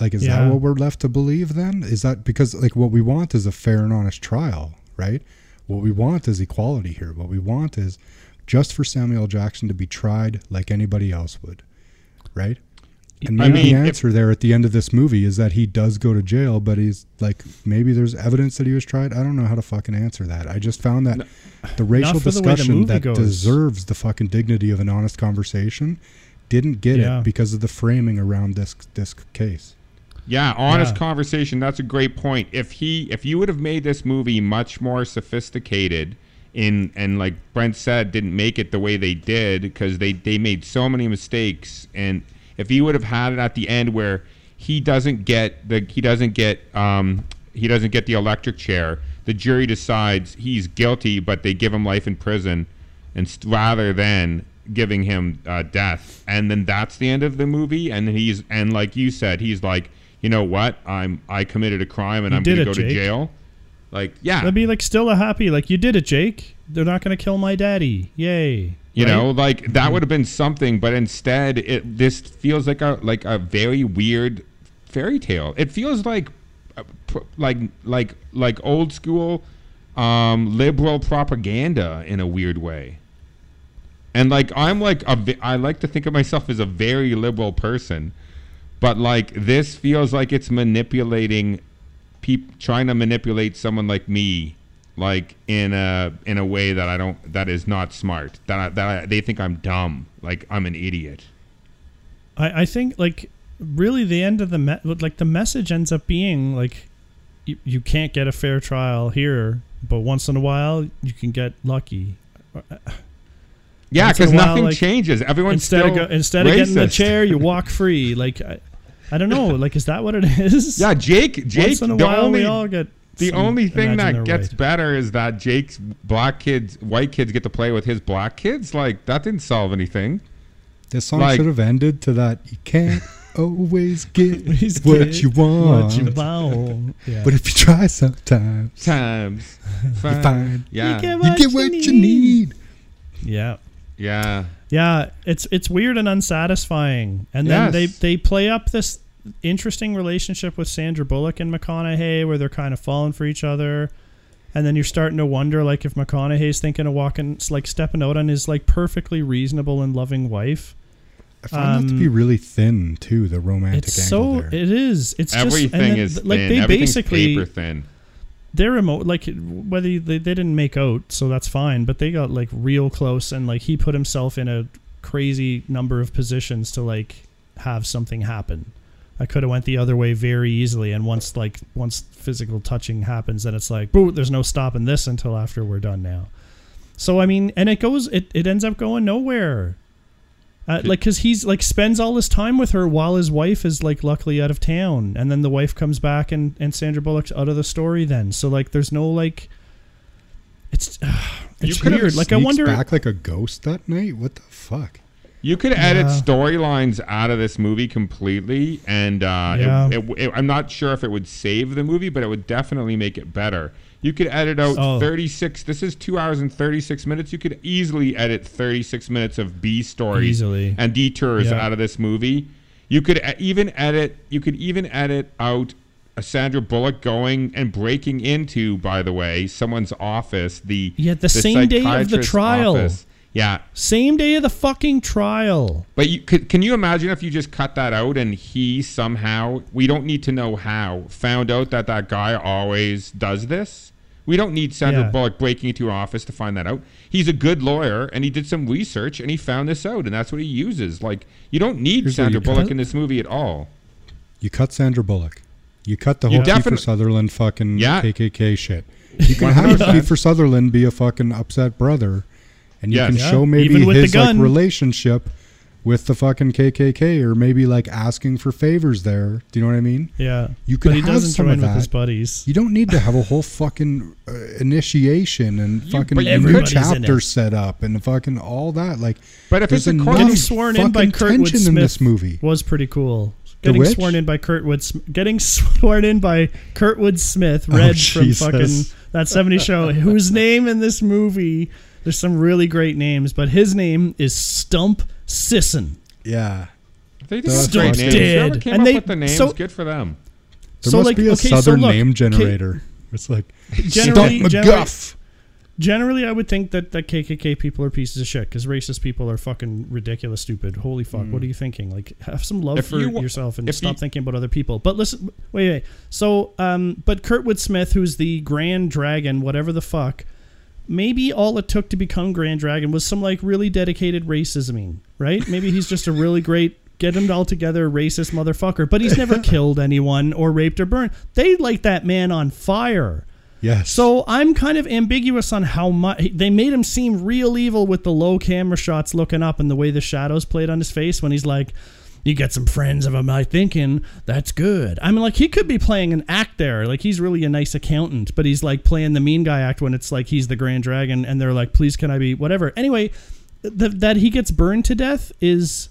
Like is Yeah. that what we're left to believe then? Is that because like what we want is a fair and honest trial, right? What we want is equality here. What we want is just for Samuel Jackson to be tried like anybody else would, right? And I maybe mean, the if- answer there at the end of this movie is that he does go to jail, but he's like maybe there's evidence that he was tried. I don't know how to fucking answer that. I just found that the racial for the the discussion that goes. deserves the fucking dignity of an honest conversation didn't get Yeah. it because of the framing around this this case. Yeah, honest Yeah. conversation. That's a great point. If he, if you would have made this movie much more sophisticated, in and like Brent said, didn't make it the way they did because they they made so many mistakes. And if he would have had it at the end where he doesn't get the he doesn't get um he doesn't get the electric chair, the jury decides he's guilty, but they give him life in prison, and st- rather than giving him uh, death, and then that's the end of the movie. And he's and like you said, he's like, you know what, I'm I committed a crime and You I'm gonna go it, to jail. Like, yeah, That'd be like still a happy, like you did it, Jake. They're not gonna kill my daddy. Yay! You Right? know, like that would have been something, but instead, it this feels like a like a very weird fairy tale. It feels like uh, like like like old school um, liberal propaganda in a weird way. And like I'm like a I like to think of myself as a very liberal person, but like this feels like it's manipulating peop trying to manipulate someone like me like in a in a way that I don't that is not smart that I, that I, they think I'm dumb like I'm an idiot I, I think like really the end of the me- like the message ends up being like you, you can't get a fair trial here, but once in a while you can get lucky. yeah Once in a because nothing like, changes everyone's instead still of go, instead of getting the chair, you walk free. Like I, I don't know. Like is that what it is? yeah Jake Jake Once in a while only we all get. The only thing that gets better is that Jake's black kids white kids get to play with his black kids like that didn't solve anything This song Like- should have ended to that. You can't always get what get you want, What you want. Yeah. but if you try sometimes, times you find yeah get you get what you need. yeah. yeah Yeah, it's it's weird and unsatisfying. And then they they play up this interesting relationship with Sandra Bullock and McConaughey where they're kind of falling for each other. And then you're starting to wonder like if McConaughey's thinking of walking like stepping out on his like perfectly reasonable and loving wife. I find that to be um, really thin too. The romantic It's angle so there. it is. It's just Everything and then, is like thin. they basically paper thin. they're remote. like whether you- they, they didn't make out, so that's fine. But they got like real close, and like he put himself in a crazy number of positions to like have something happen. I could have went the other way very easily, and once like once physical touching happens, then it's like, boo, there's no stopping this until after we're done now. So I mean, and it goes, it, it ends up going nowhere. Uh, like, cause he's like spends all his time with her while his wife is like luckily out of town, and then the wife comes back and and Sandra Bullock's out of the story. Then, so like, there's no like, it's it's could've weird. Like, I wonder. back like a ghost that night. What the fuck? You could edit Yeah. storylines out of this movie completely, and uh, Yeah. it, it, I'm not sure if it would save the movie, but it would definitely make it better. You could edit out Oh. 36. This is two hours and 36 minutes. You could easily edit 36 minutes of B stories Easily. and detours Yeah. out of this movie. You could e- even edit. You could even edit out a Sandra Bullock going and breaking into, by the way, someone's office. The Yeah, the same day of the trial. office. Yeah, Same day of the fucking trial. but you, could, can you imagine if you just cut that out and he somehow, we don't need to know how, found out that that guy always does this? We don't need Sandra Yeah. Bullock breaking into her office to find that out. He's a good lawyer and he did some research and he found this out and that's what he uses. Like, you don't need Here's Sandra Bullock cut. in this movie at all. You cut Sandra Bullock. You cut the whole defin- Kiefer Sutherland fucking Yeah. KKK shit. You can have Kiefer Sutherland be a fucking upset brother, and you Yes. can Yeah. show maybe Even with the his like relationship with the fucking KKK, or maybe like asking for favors there. Do you know what I mean? Yeah, You could but he have doesn't some join of with his buddies. You don't need to have a whole fucking uh, initiation and fucking you new Everybody's in chapter set up and fucking all that. Like, But if it's a Getting sworn in by fucking Kurtwood Smith in this movie. was pretty cool. Getting sworn in by Kurtwood, getting sworn in by Kurtwood Smith, Oh, from fucking that '70s show, whose name in this movie. There's some really great names, but his name is Stump Sisson. Yeah, They That's did great fucking names. Whoever dead. came And up they- with the names, so- good for them. there So, must like, be a okay, so southern look, name okay- generator. It's like Generally, Stump McGuff. generally, I would think that the KKK people are pieces of shit because racist people are fucking ridiculous, stupid. Holy fuck! What are you thinking? Like, have some love If for you yourself and stop you- thinking about other people. But listen, wait, wait. So, um, but Kurtwood Smith, who's the Grand Dragon, whatever the fuck, maybe all it took to become Grand Dragon was some like really dedicated racisming, right? Maybe he's just a really great. Get him all together, racist motherfucker. But he's never killed anyone or raped or burned. They like that man on fire. Yes. So I'm kind of ambiguous on how much they made him seem real evil with the low camera shots looking up and the way the shadows played on his face when he's like, "You get some friends of a my thinking that's good." I mean, like he could be playing an act there, like he's really a nice accountant, but he's like playing the mean guy act when it's like he's the Grand Dragon and they're like, "Please, can I be whatever?" Anyway, th- that he gets burned to death is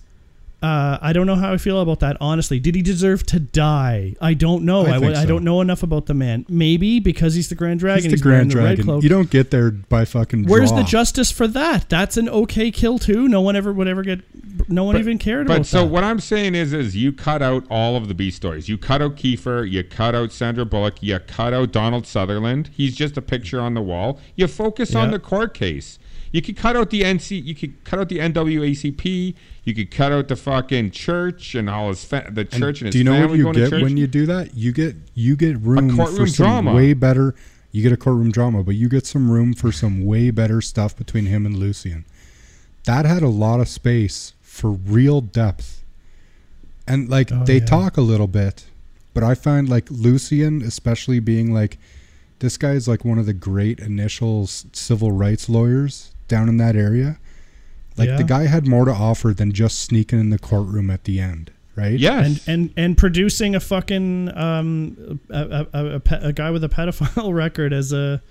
uh, I don't know how I feel about that. Honestly, did he deserve to die? I don't know. I I, think I so. don't know enough about the man. Maybe because he's the Grand Dragon. He's the wearing Grand the red Dragon. cloak. You don't get there by fucking. Where's the justice for that? That's an okay kill too. No one ever would ever get. No one even cared But about But so that. what I'm saying is, is you cut out all of the B stories. You cut out Kiefer. You cut out Sandra Bullock. You cut out Donald Sutherland. He's just a picture on the wall. You focus on the court case. You could cut out the NC. You could cut out the NAACP. You could cut out the fucking church and all his fa- the church and his do you know what you going to get when you do that? You get you get room for courtroom some drama. way better. You get a courtroom drama, but you get some room for some way better stuff between him and Lucien. That had a lot of space for real depth, and like Oh, they yeah. talk a little bit, but I find like Lucien, especially being like this guy is like one of the great initial civil rights lawyers down in that area. Like Yeah. the guy had more to offer than just sneaking in the courtroom at the end, right? yes, and and and producing a fucking um a, a, a, a, a guy with a pedophile record as a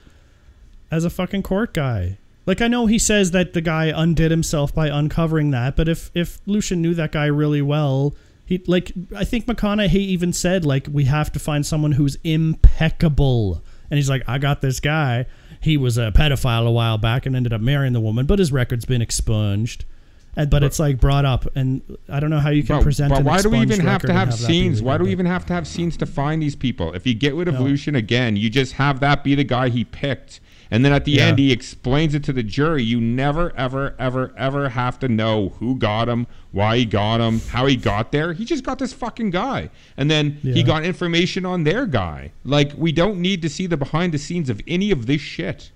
as a fucking court guy. Like I know he says that the guy undid himself by uncovering that, but if if Lucien knew that guy really well, he like I think McConaughey even said like we have to find someone who's impeccable. And he's like, I got this guy. He was a pedophile a while back and ended up marrying the woman, but his record's been expunged. Uh, and, but it's like brought up, and I don't know how you can But, present. but why do we even have to have be scenes? Why do we even have to have scenes to find these people? If you get rid of No. Lucien again, you just have that be the guy he picked, And then at the Yeah. end, he explains it to the jury. You never, ever, ever, ever have to know who got him, why he got him, how he got there. He just got this fucking guy. And then he got information on their guy. Like, we don't need to see the behind the scenes of any of this shit.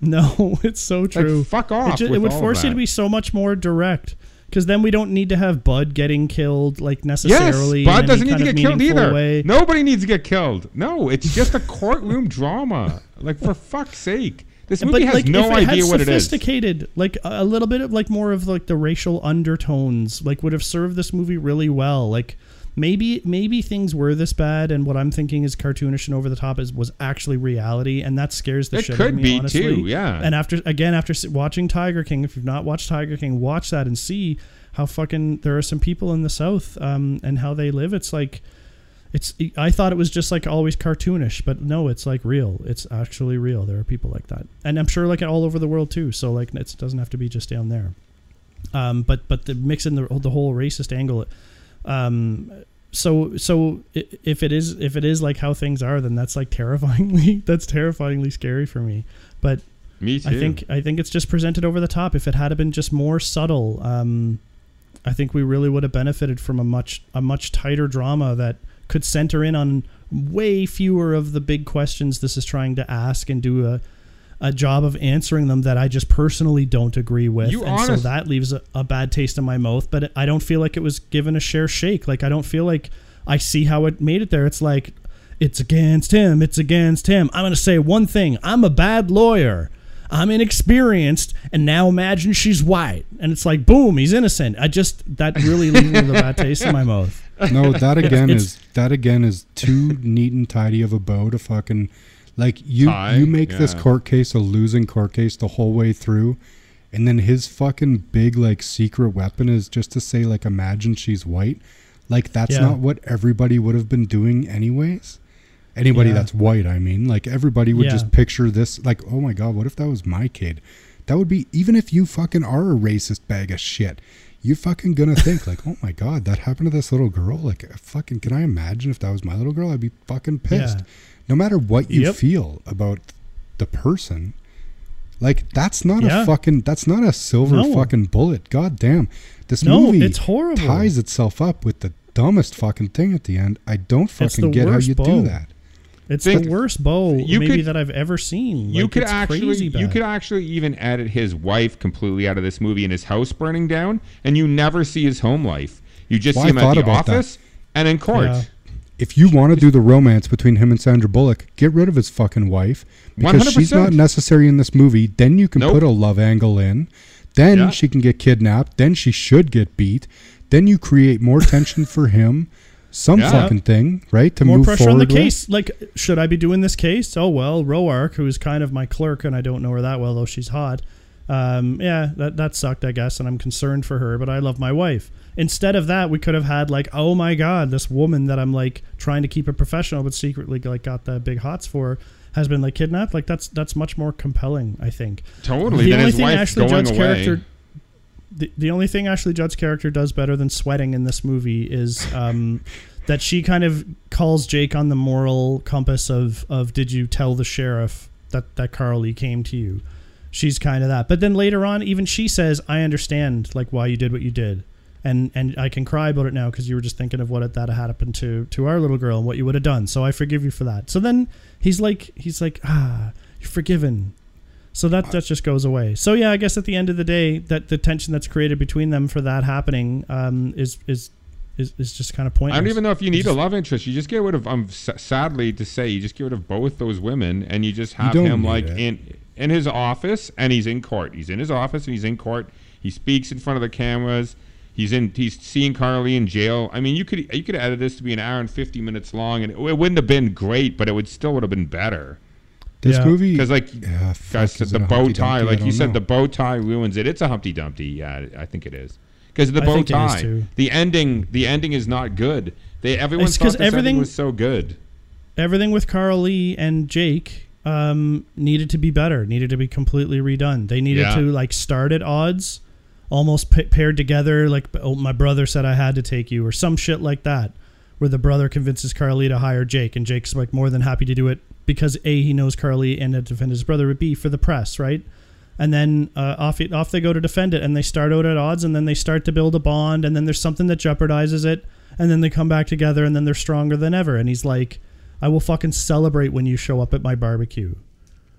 No, it's so true. fuck off It, ju- it would force you to be so much more direct. Because then we don't need to have Bud getting killed like necessarily. Yes, Bud doesn't need to get killed either. way. Nobody needs to get killed. No, it's just a courtroom drama. Like for fuck's sake, this movie has like, no if idea had what it is. sophisticated, like a a little bit of like more of like the racial undertones, like would have served this movie really well. Like maybe maybe things were this bad, and what I'm thinking is cartoonish and over the top is was actually reality, and that scares the It shit out of me. could be, honestly. too, yeah. And after again after watching Tiger King, if you've not watched Tiger King, watch that and see how fucking there are some people in the South, um, and how they live. It's like it's I thought it was just like always cartoonish, but no, it's like real. It's actually real. There are people like that, and I'm sure like all over the world too. So like it doesn't have to be just down there. Um, but but the mixing the the whole racist angle, um, so so if it is if it is like how things are, then that's like terrifyingly that's terrifyingly scary for me. But Me too. I think I think it's just presented over the top. If it had been just more subtle, um, I think we really would have benefited from a much a much tighter drama that could center in on way fewer of the big questions this is trying to ask and do a a job of answering them that I just personally don't agree with. You and so that leaves a, a bad taste in my mouth. But I don't feel like it was given a share shake. Like I don't feel like I see how it made it there. It's like it's against him. It's against him. I'm going to say one thing. I'm a bad lawyer. I'm inexperienced, and now imagine she's white, and it's like, boom, he's innocent. I just that really leaves with a bad taste in my mouth. No, that again it's- is that again is too neat and tidy of a bow to fucking like you Tie? you make this court case a losing court case the whole way through, and then his fucking big like secret weapon is just to say like imagine she's white, like that's Yeah. not what everybody would have been doing anyways. Anybody Yeah. that's white, I mean, like everybody would Yeah. just picture this like, oh my god, what if that was my kid? That would be even if you fucking are a racist bag of shit. You're fucking gonna think like, oh my god, that happened to this little girl. Like, fucking, can I imagine if that was my little girl? I'd be fucking pissed. Yeah. No matter what you Yep. feel about the person, like that's not Yeah. a fucking, that's not a silver No. fucking bullet. God damn, this No, movie it's horrible. ties itself up with the dumbest fucking thing at the end. I don't fucking get how you bow. do that. It's Think- the worst bow You maybe could- that I've ever seen. you could it's actually crazy you could actually even edit his wife completely out of this movie and his house burning down, and you never see his home life. You just Well, see I him at the about that. office and in court. Yeah. If you want to do the romance between him and Sandra Bullock, get rid of his fucking wife because she's 100%. not necessary in this movie. Then you can Nope. put a love angle in. Then Yeah. she can get kidnapped. Then she should get beat. Then you create more tension for him. Some Yeah. fucking thing, right? To More move pressure on the with. case. Like, should I be doing this case? Oh well, Roark, who's kind of my clerk, and I don't know her that well, though she's hot. Um, yeah, that that sucked, I guess, and I'm concerned for her, but I love my wife. Instead of that, we could have had like, oh my god, this woman that I'm like trying to keep a professional, but secretly like got the big hots for, has been like kidnapped. Like that's that's much more compelling, I think. Totally. The then only thing Ashley Judd's away. character, the, the only thing Ashley Judd's character does better than sweating in this movie is um, that she kind of calls Jake on the moral compass of of did you tell the sheriff that that Carl Lee came to you? She's kind of that. But then later on, even she says, "I understand like why you did what you did." And, and I can cry about it now because you were just thinking of what that had happened to to our little girl and what you would have done. So I forgive you for that. So then he's like he's like ah you're forgiven. So that that just goes away. So yeah, I guess at the end of the day, that the tension that's created between them for that happening um, is is is is just kind of pointless. I don't even know if you need Just- a love interest. You just get rid of. Um, s- sadly to say, you just get rid of both those women, and you just have don't him like it. in in his office, and he's in court. He's in his office, and he's in court. He speaks in front of the cameras. He's in. He's seeing Carl Lee in jail. I mean, you could you could edit this to be an hour and fifty minutes long, and it, it wouldn't have been great, but it would still would have been better. This Yeah. movie, Because like Yeah, guys said, the bow tie. Dumpty? Like you don't said, the bow tie ruins it. It's a Humpty Dumpty. Yeah, I think it is. Because the I bow think it is tie, too. the ending, the ending is not good. They everyone It's thought 'cause this everything- was so good. everything with Carl Lee and Jake um, needed to be better, needed to be completely redone. They needed Yeah. to like start at odds, almost pa- paired together. Like, oh, my brother said I had to take you, or some shit like that, where the brother convinces Carl Lee to hire Jake, and Jake's like more than happy to do it because a he knows Carl Lee and to defend his brother, but b for the press, right? And then uh, off off they go to defend it, and they start out at odds, and then they start to build a bond, and then there's something that jeopardizes it, and then they come back together, and then they're stronger than ever. And he's like, "I will fucking celebrate when you show up at my barbecue."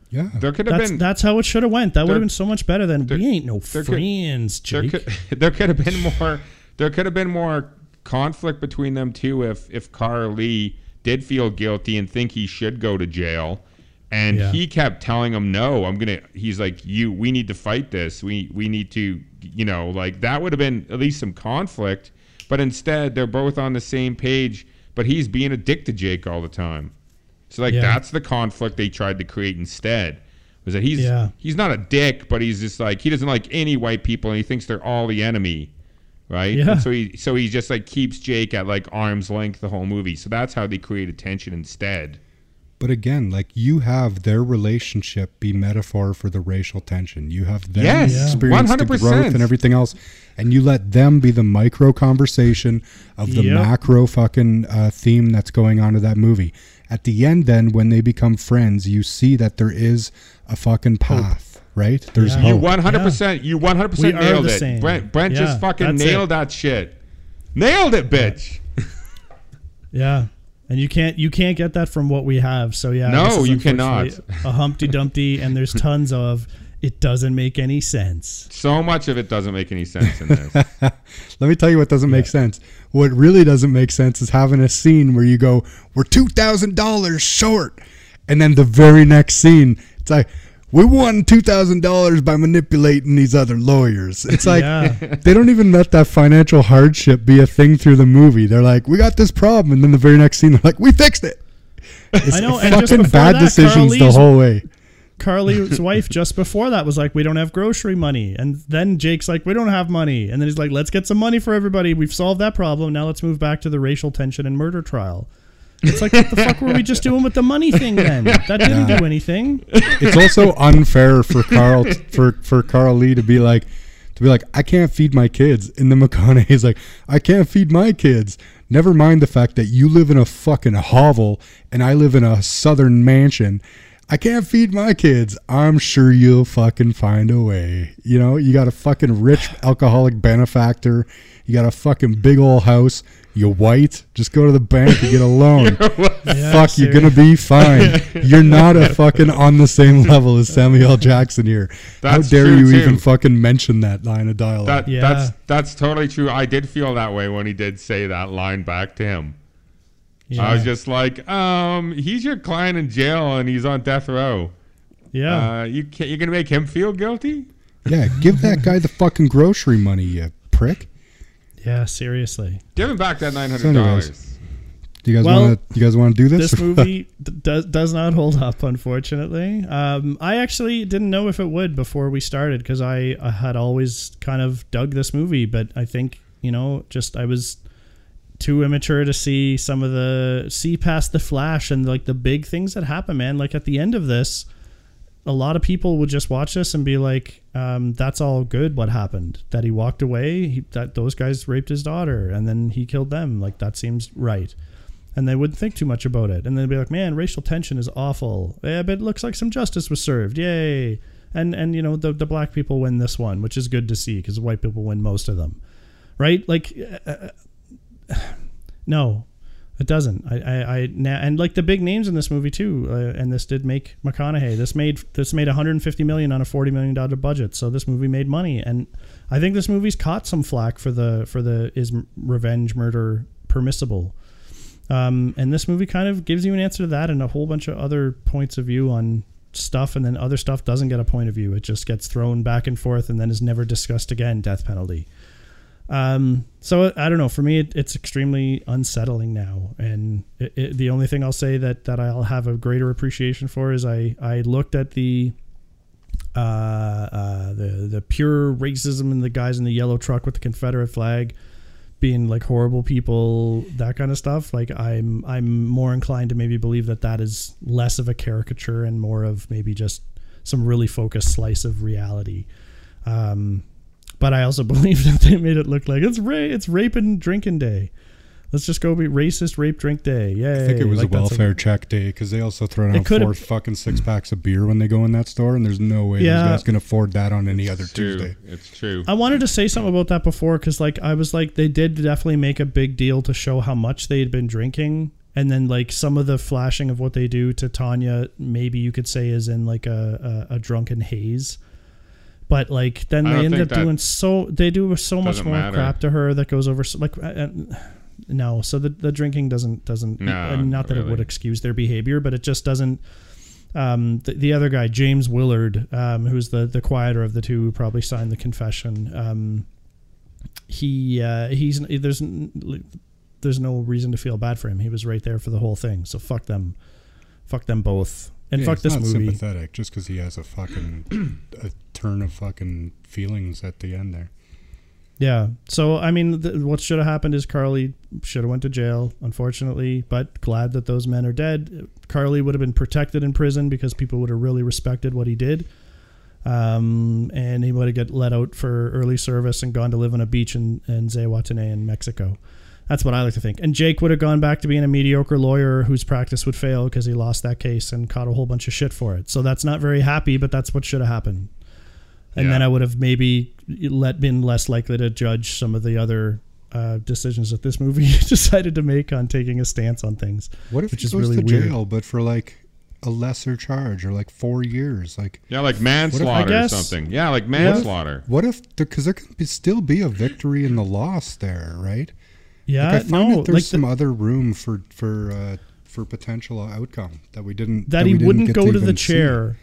Yeah. There could have That's been that's how it should have went. That would have been so much better than there- we ain't no there could- friends, there could there could have been more there could have been more conflict between them too if if Carl Lee did feel guilty and think he should go to jail and Yeah. he kept telling him no I'm going to he's like you we need to fight this we we need to you know like that would have been at least some conflict but instead they're both on the same page but he's being a dick to Jake all the time so like Yeah. that's the conflict they tried to create instead. Was that he's Yeah. he's not a dick, but he's just like he doesn't like any white people and he thinks they're all the enemy. Right? Yeah. And so he so he just like keeps Jake at like arm's length the whole movie. So that's how they created tension instead. But again, like you have their relationship be metaphor for the racial tension. You have them Yes, Yeah. experience the 100%. growth and everything else, and you let them be the micro conversation of the Yep. macro fucking uh, theme that's going on to that movie. At the end, then when they become friends, you see that there is a fucking path, right? There's Yeah. You one hundred percent you one hundred Oh, We percent are nailed it. same. Brent Brent Yeah, just fucking nailed it. that shit. Nailed it, bitch. Yeah. And you can't you can't get that from what we have. So yeah, No, you cannot. A Humpty Dumpty, and there's tons of it doesn't make any sense. So much of it doesn't make any sense in this. Let me tell you what doesn't make sense. What really doesn't make sense is having a scene where you go, "We're two thousand dollars short," and then the very next scene, it's like, "We won two thousand dollars by manipulating these other lawyers." It's like Yeah. they don't even let that financial hardship be a thing through the movie. They're like, "We got this problem," and then the very next scene, they're like, "We fixed it." It's I know, and fucking bad that, decisions the whole way. Carl Lee's wife just before that was like, "We don't have grocery money," and then Jake's like, "We don't have money," and then he's like, "Let's get some money for everybody. We've solved that problem. Now let's move back to the racial tension and murder trial." It's like, what the fuck were we just doing with the money thing then? That didn't do anything. it's also unfair for Carl for for Carl Lee to be like to be like I can't feed my kids, and then McConaughey's like I can't feed my kids. Never mind the fact that you live in a fucking hovel and I live in a southern mansion. I can't feed my kids. I'm sure you'll fucking find a way. You know, you got a fucking rich alcoholic benefactor. You got a fucking big old house. You're white. Just go to the bank and get a loan. Fuck, you're gonna be fine. You're not a fucking on the same level as Samuel L. Jackson here. How dare you too. even fucking mention that line of dialogue? That Yeah. that's that's totally true. I did feel that way when he did say that line back to him. I was just like, um, he's your client in jail and he's on death row. yeah. Uh, you can't, you're gonna make him feel guilty? yeah, give that guy the fucking grocery money, you prick. Yeah, seriously. Give him back that nine So hundred anyways. dollars. Do you guys Well, want to? You guys want to do this? this movie d- does does not hold up, unfortunately. Um, I actually didn't know if it would before we started because I, I had always kind of dug this movie, but I think you know, just I was too immature to see some of the see past the flash and like the big things that happen, man. Like at the end of this, a lot of people would just watch this and be like, um, "That's all good. What happened? That he walked away. He, that those guys raped his daughter, and then he killed them. Like that seems right." And they wouldn't think too much about it, and they'd be like, "Man, racial tension is awful. Yeah, but it looks like some justice was served. Yay!" And and you know the the black people win this one, which is good to see because white people win most of them, right? Like, uh, no, it doesn't. I, I, I na- and like the big names in this movie too. Uh, and this did make McConaughey. This made this made 150 million on a 40 million dollar budget. So this movie made money, and I think this movie's caught some flack for the for the is revenge murder permissible. Um, and this movie kind of gives you an answer to that and a whole bunch of other points of view on stuff, and then other stuff doesn't get a point of view. It just gets thrown back and forth and then is never discussed again. Death penalty. Um, so I don't know. For me, it, it's extremely unsettling now, and it, it, the only thing I'll say that that I'll have a greater appreciation for is I I looked at the uh, uh, the the pure racism and the guys in the yellow truck with the Confederate flag being like horrible people, that kind of stuff. Like I'm I'm more inclined to maybe believe that that is less of a caricature and more of maybe just some really focused slice of reality. Um, but I also believe that they made it look like it's ra- it's rape and drinking day. Let's just go be racist rape drink day. Yeah, I think it was Like, a that's welfare check day because they also throw down could've- four fucking six packs of beer when they go in that store, and there's no way Yeah. those guys can afford that on any other It's true. Tuesday. It's true. I wanted to say something about that before because, like, I was like, they did definitely make a big deal to show how much they had been drinking, and then like some of the flashing of what they do to Tonya, maybe you could say is in like a a, a drunken haze. But like then they end up doing so they do so much more matter. crap to her that goes over so, like uh, uh, no so the the drinking doesn't doesn't No, I not that it would excuse their behavior but it just doesn't um, the, the other guy, James Willard, um, who's the the quieter of the two, who probably signed the confession. Um, he uh, he's there's there's no reason to feel bad for him. He was right there for the whole thing. So fuck them, fuck them both, and Yeah, fuck he's this not movie. sympathetic just because he has a fucking a turn of fucking feelings at the end there. Yeah. So I mean, th- what should have happened is Carl Lee should have went to jail, unfortunately. But glad that those men are dead. Carl Lee would have been protected in prison because people would have really respected what he did. Um, and he would have get let out for early service and gone to live on a beach in, in Zihuatanejo in Mexico. That's what I like to think. And Jake would have gone back to being a mediocre lawyer whose practice would fail because he lost that case and caught a whole bunch of shit for it. So that's not very happy, but that's what should have happened. And Yeah. then I would have maybe let been less likely to judge some of the other uh, decisions that this movie decided to make on taking a stance on things. What if Which he is goes really to weird. jail, but for like a lesser charge or like four years? Like, yeah, like manslaughter or guess- something. Yeah, like manslaughter. what if because there can be, still be a victory in the loss there, right? Yeah, like I find no, that there's like some the- other room for for uh, for potential outcome that we didn't that we he didn't wouldn't go to, the chair. see.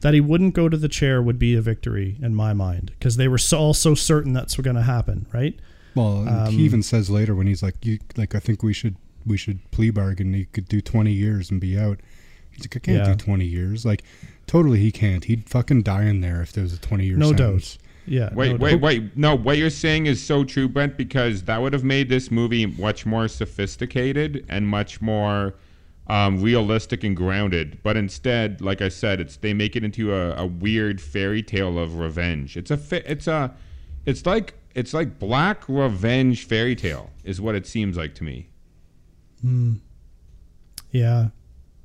Chair. That he wouldn't go to the chair would be a victory in my mind because they were so, all so certain that's going to happen, right? Well, Um, he even says later when he's like, "You like, I think we should we should plea bargain. He could do twenty years and be out." He's like, "I can't Yeah. do twenty years. Like, totally, he can't. He'd fucking die in there if there was a twenty year No sentence. doubt. Yeah. Wait, no wait, doubt. wait. No, what you're saying is so true, Brent, because that would have made this movie much more sophisticated and much more um, realistic and grounded. But instead, like I said, it's they make it into a, a weird fairy tale of revenge. It's a it's a it's like it's like black revenge fairy tale is what it seems like to me. Yeah.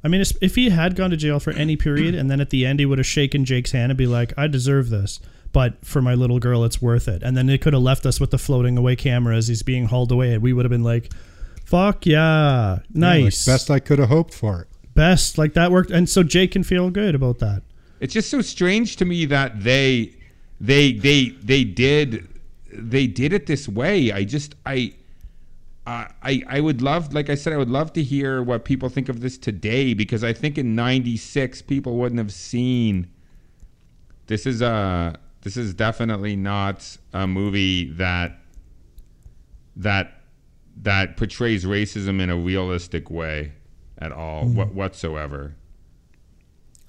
I mean, if he had gone to jail for any period and then at the end he would have shaken Jake's hand and be like, I deserve this, but for my little girl, it's worth it. And then they could have left us with the floating away camera as he's being hauled away. And we would have been like, fuck yeah. Yeah, like, Nice. best I could have hoped for it. Best. Like that worked. And so Jake can feel good about that. It's just so strange to me that they they they they did they did it this way. I just I uh, I I would love like I said I would love to hear what people think of this today because I think in 96 people wouldn't have seen this is a this is definitely not a movie that that that portrays racism in a realistic way at all wha- whatsoever.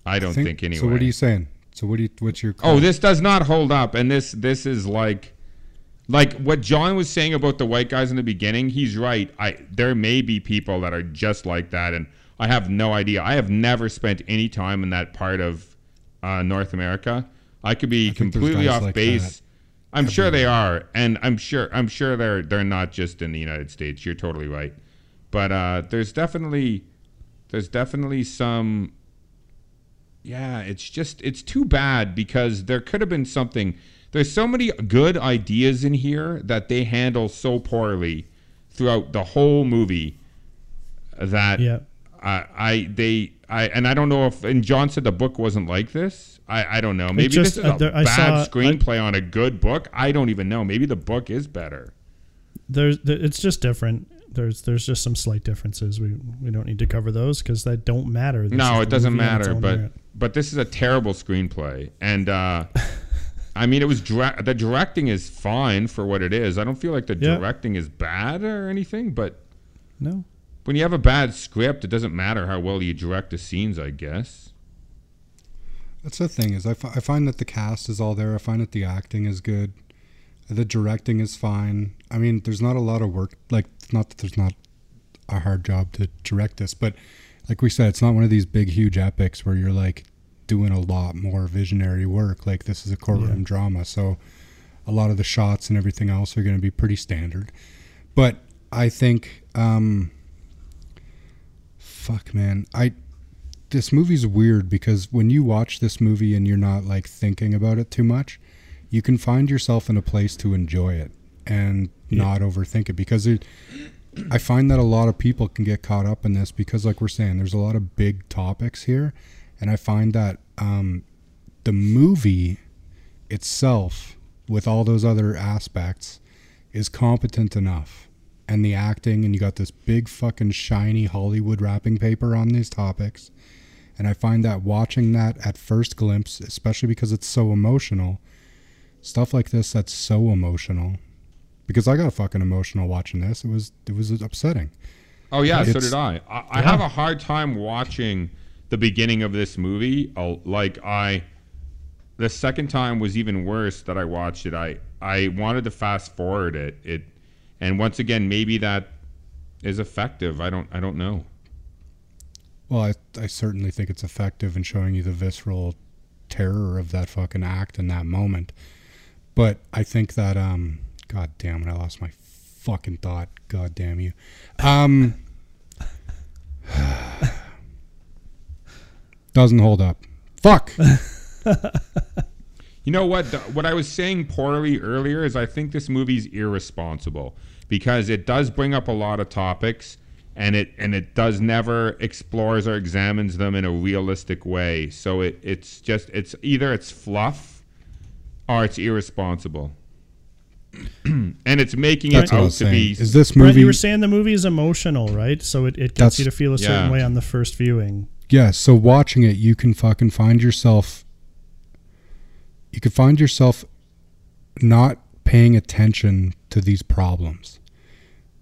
I don't think, anyway. So what are you saying? So what do you? What's your? Oh, this does not hold up, and this this is like, like what John was saying about the white guys in the beginning. He's right. I there may be people that are just like that, and I have no idea. I have never spent any time in that part of uh, North America. I could be think there's completely off like base. I'm sure they are, and I'm sure I'm sure they're they're not just in the United States. You're totally right, but uh, there's definitely there's definitely some yeah, it's just it's too bad because there could have been something. There's so many good ideas in here that they handle so poorly throughout the whole movie that Yeah. I, I they I and I don't know if and John said the book wasn't like this. I, I don't know. Maybe just- this is a uh, there- bad saw- screenplay on a good book. I don't even know. Maybe the book is better. There's, there, it's just different. There's, there's just some slight differences. We, we don't need to cover those because that don't matter. This no, it doesn't movie on its matter. But merit. but this is a terrible screenplay, and uh, I mean, it was dra- the directing is fine for what it is. I don't feel like the Yeah. directing is bad or anything, but no. when you have a bad script, it doesn't matter how well you direct the scenes. I guess. That's the thing is I, I find that the cast is all there. I find that the acting is good. The directing is fine. I mean, there's not a lot of work. Like, it's not that there's not a hard job to direct this, but like we said, it's not one of these big, huge epics where you're like doing a lot more visionary work. Like, this is a courtroom drama, so a lot of the shots and everything else are going to be pretty standard. But I think um fuck man. I this movie's weird because when you watch this movie and you're not like thinking about it too much, you can find yourself in a place to enjoy it and not overthink it because it I find that a lot of people can get caught up in this because like we're saying there's a lot of big topics here. And I find that um the movie itself with all those other aspects is competent enough. And the acting and you got this big fucking shiny hollywood wrapping paper on these topics and i find that watching that at first glimpse especially because it's so emotional stuff like this that's so emotional because i got fucking emotional watching this it was it was upsetting Oh yeah, so did I. I, I have a hard time watching the beginning of this movie. Oh, like I, the second time was even worse that I watched it. I I wanted to fast forward it. It, and once again, maybe that is effective. I don't I don't know. Well I, I certainly think it's effective in showing you the visceral terror of that fucking act in that moment. But i think that um god damn it i lost my fucking thought god damn you. Um doesn't hold up. Fuck! You know what? What I was saying poorly earlier is I think this movie's irresponsible because it does bring up a lot of topics and it and it does never explores or examines them in a realistic way. So it it's just it's either it's fluff or it's irresponsible. and it's making That's it out to saying. be Is this Brent, movie? you were saying the movie is emotional, right? So it, it gets you to feel a certain Yeah. way on the first viewing. yeah. So watching it, you can fucking find yourself. You can find yourself not paying attention to these problems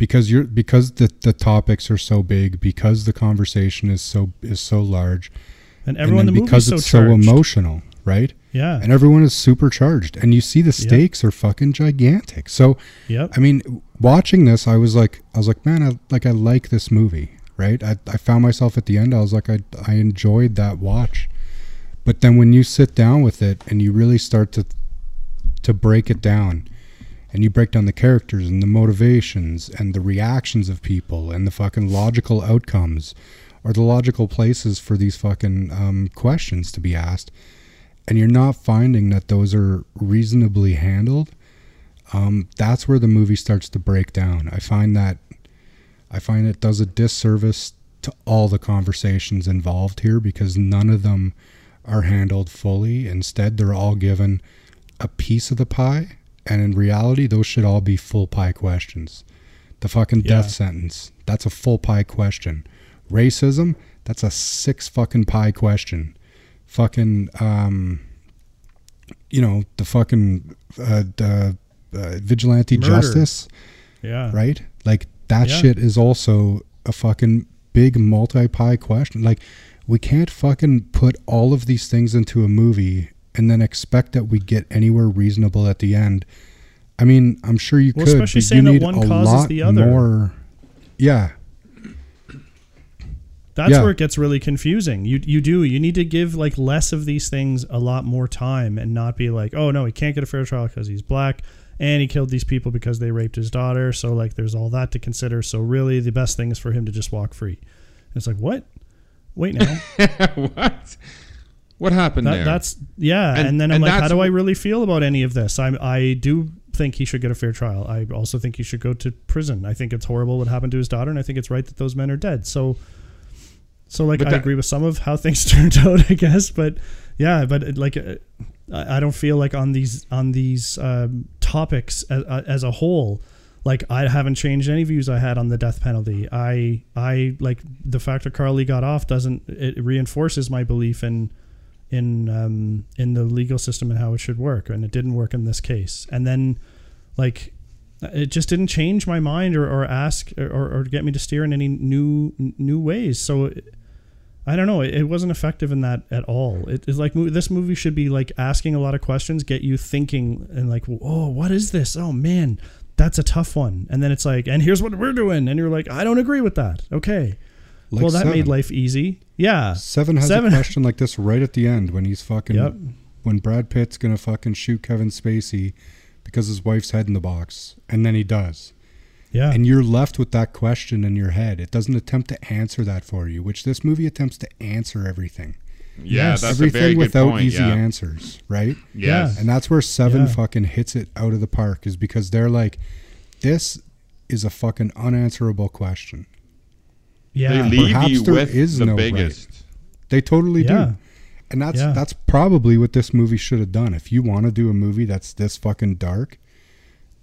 because you're because the the topics are so big because the conversation is so is so large And everyone and the because so it's so charged. emotional, right? Yeah. And everyone is supercharged, and you see the stakes are fucking gigantic. So Yep. I mean, watching this, I was like, I was like, man, I like, I like this movie, right? I, I found myself at the end. I was like, I, I enjoyed that watch, but then when you sit down with it and you really start to, to break it down, and you break down the characters and the motivations and the reactions of people and the fucking logical outcomes, or the logical places for these fucking um, questions to be asked, and you're not finding that those are reasonably handled um, that's where the movie starts to break down. I find that I find it does a disservice to all the conversations involved here because none of them are handled fully. Instead, they're all given a piece of the pie, and in reality, those should all be full pie questions. The fucking Yeah. death sentence, that's a full pie question. Racism, that's a six fucking pie question. Fucking, um, you know, the fucking uh, the, uh, vigilante Murder. justice yeah. right? Like that Yeah. shit is also a fucking big multi pie question. Like we can't fucking put all of these things into a movie and then expect that we get anywhere reasonable at the end. I mean, I'm sure you Well, could, especially but saying you that one a causes lot the other. more. Yeah, That's Yeah. where it gets really confusing. You you do you need to give like less of these things a lot more time and not be like, oh no, he can't get a fair trial because he's black and he killed these people because they raped his daughter. So like, there's all that to consider. So really, the best thing is for him to just walk free. And it's like what? Wait now. what? What happened That, there? that's yeah. And, And- then I'm and like, how do I really feel about any of this? I I do think he should get a fair trial. I also think he should go to prison. I think it's horrible what happened to his daughter, and I think it's right that those men are dead. So, so like But I that- agree with some of how things turned out, I guess. But yeah, but like uh, I I don't feel like on these on these um, topics as, as a whole. Like I haven't changed any views I had on the death penalty. I I like the fact that Carl Lee got off doesn't it reinforces my belief in in um, in the legal system and how it should work, and it didn't work in this case. And then, like, it just didn't change my mind or, or ask or, or get me to steer in any new new ways. So, I don't know. It, it wasn't effective in that at all. It, it's like this movie should be like asking a lot of questions, get you thinking, and like, oh, what is this? Oh man, that's a tough one. And then it's like, and here's what we're doing, and you're like, I don't agree with that. Okay. Like well, that seven. made life easy. Yeah. Seven has Seven. a question like this right at the end when he's fucking Yep. when Brad Pitt's gonna fucking shoot Kevin Spacey because his wife's head in the box, and then he does, Yeah. and you're left with that question in your head. It doesn't attempt to answer that for you, which this movie attempts to answer everything. Yeah, Yes. that's a very everything good without point. easy yeah. answers, right? Yes. And that's where Seven Yeah. fucking hits it out of the park is because they're like, this is a fucking unanswerable question. Yeah. They leave Perhaps you with is the no right. biggest. They totally Yeah. do. And that's Yeah. that's probably what this movie should have done. If you want to do a movie that's this fucking dark,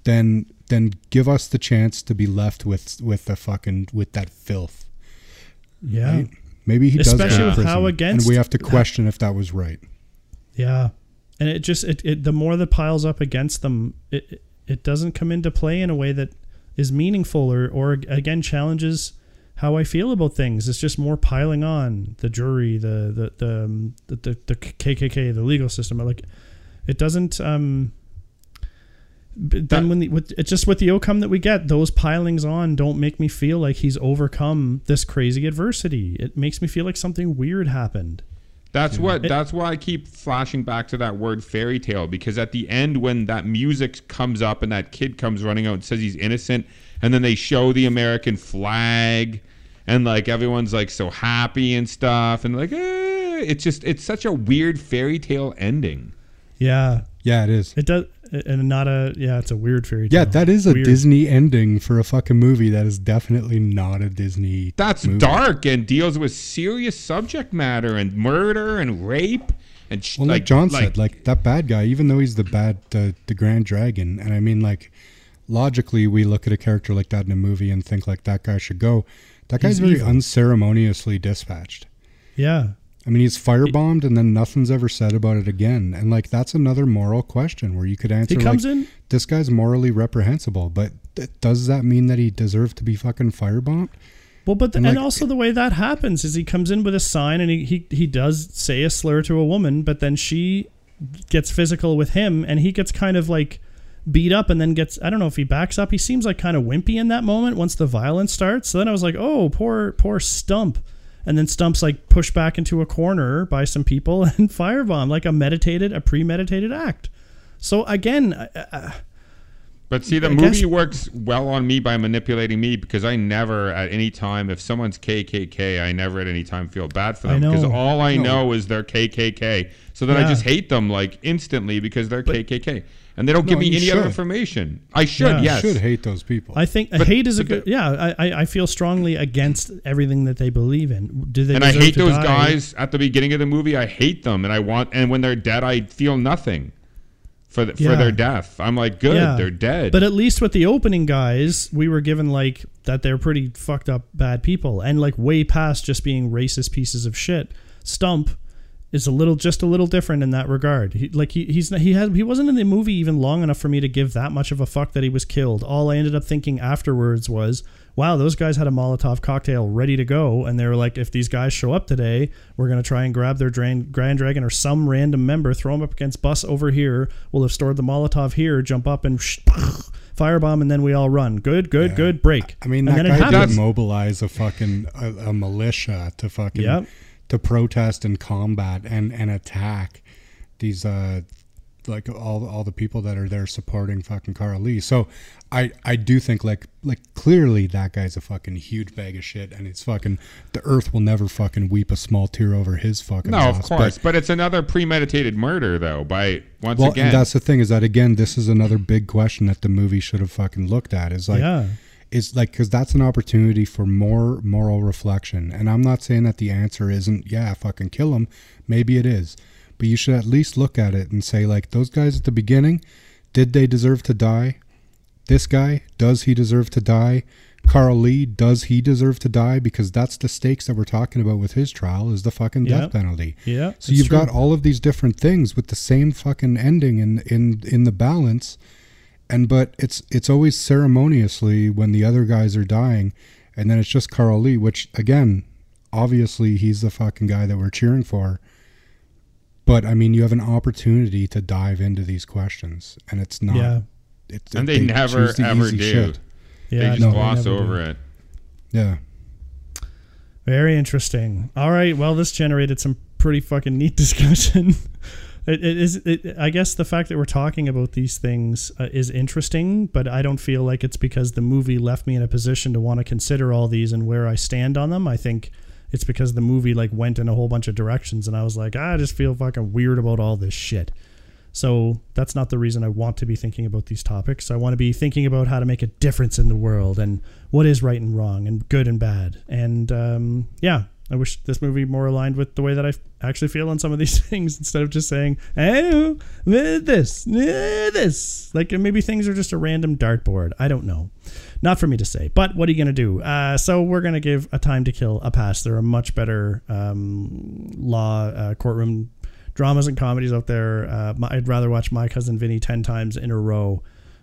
then then give us the chance to be left with with the fucking with that filth. yeah. Right? Maybe he Especially does go to with prison, how against- and we have to question if that was right. Yeah, and it just it, it the more that piles up against them, it it- it doesn't come into play in a way that is meaningful or or again challenges how I feel about things. It's just more piling on the jury, the the the um, the, the, the KKK, the legal system. Like it doesn't. um then That- when the with it's just with the outcome that we get, those pilings on don't make me feel like he's overcome this crazy adversity. It makes me feel like something weird happened. That's what. It- that's why I keep flashing back to that word fairy tale because at the end, when that music comes up and that kid comes running out and says he's innocent, and then they show the American flag, and like everyone's like so happy and stuff, and like, eh, it's just it's such a weird fairy tale ending. Yeah, Yeah, it is. It does, and not a yeah. It's a weird fairy tale. Yeah, that is a Weird. Disney ending for a fucking movie that is definitely not a Disney. That's movie. dark and deals with serious subject matter and murder and rape and sh- Well, like, John said, like that bad guy, even though he's the bad, the, the Grand Dragon, and I mean, like, logically, we look at a character like that in a movie and think like that guy should go. That guy's He's very evil. unceremoniously dispatched. Yeah, I mean, he's firebombed, and then nothing's ever said about it again. And like, that's another moral question where you could answer. he comes like, in. This guy's morally reprehensible, but th- does that mean that he deserved to be fucking firebombed? Well, but the, and, and, also the way that happens is he comes in with a sign and he, he he does say a slur to a woman, but then she gets physical with him and he gets kind of like beat up and then gets I don't know if he backs up. He seems like kind of wimpy in that moment once the violence starts. So then I was like, oh, poor poor Stump. And then Stump's like pushed back into a corner by some people and firebomb like a meditated, a premeditated act. So again, I, I, But see, the I movie guess- works well on me by manipulating me because I never, at any time, if someone's KKK, I never at any time feel bad for them because all I No. know is they're KKK. So then I just hate them like instantly because they're KKK, and they don't give me you any other information. I should, Yeah. yes. Should hate those people. I think But- hate is a good. yeah, I, I I feel strongly against everything that they believe in. Do they? and I hate those die? guys at the beginning of the movie. I hate them, and I want. And when they're dead, I feel nothing for the, Yeah. for their death. I'm like, good, Yeah. they're dead. But at least with the opening guys, we were given like that they're pretty fucked up bad people, and like way past just being racist pieces of shit. Stump is a little just a little different in that regard. He, like he he's he had he wasn't in the movie even long enough for me to give that much of a fuck that he was killed. All I ended up thinking afterwards was, wow, those guys had a Molotov cocktail ready to go, and they were like, if these guys show up today, we're gonna try and grab their drain, Grand Dragon or some random member, throw them up against bus over here. We'll have stored the Molotov here, jump up and. Firebomb and then we all run. Good, good, Yeah. good. Break. I mean, and that guy did mobilize a fucking a, a militia to fucking Yep. To protest and combat and and attack these uh like all all the people that are there supporting fucking Carl Lee. So I I do think like like clearly that guy's a fucking huge bag of shit and it's fucking the earth will never fucking weep a small tear over his fucking no, of course. But, But, it's another premeditated murder, though. By once well, again, and that's the thing is that again this is another big question that the movie should have fucking looked at is like yeah. Is like because that's an opportunity for more moral reflection. And i'm not saying that the answer isn't yeah fucking kill him maybe it is. But you should at least look at it and say like those guys at the beginning did they deserve to die? This guy does he deserve to die? Carl lee does he deserve to die? Because that's the stakes that we're talking about with his trial is the fucking death Yep. penalty. Yeah. so you've got all of these different things with the same fucking ending in in in the balance and but it's it's always ceremoniously when the other guys are dying and then it's just Carl Lee which again obviously he's the fucking guy that we're cheering for but I mean you have an opportunity to dive into these questions and it's not Yeah. it's, and they, never the ever easy do. shit. They just no, gloss never do. over it. yeah Very interesting. All right. Well, this generated some pretty fucking neat discussion. It, it is. It, I guess the fact that we're talking about these things uh, is interesting, but I don't feel like it's because the movie left me in a position to want to consider all these and where I stand on them. I think it's because the movie like went in a whole bunch of directions, and I was like, "Ah, I just feel fucking weird about all this shit. So that's not the reason I want to be thinking about these topics. I want to be thinking about how to make a difference in the world and what is right and wrong and good and bad. And um, yeah, I wish this movie more aligned with the way that I actually feel on some of these things instead of just saying, "Oh, this, this." Like maybe things are just a random dartboard. I don't know. Not for me to say. But what are you gonna do? Uh, so we're gonna give a time to kill a pass. There are much better um, law uh, courtroom dramas and comedies out there. Uh, my, I'd rather watch My Cousin Vinny ten times in a row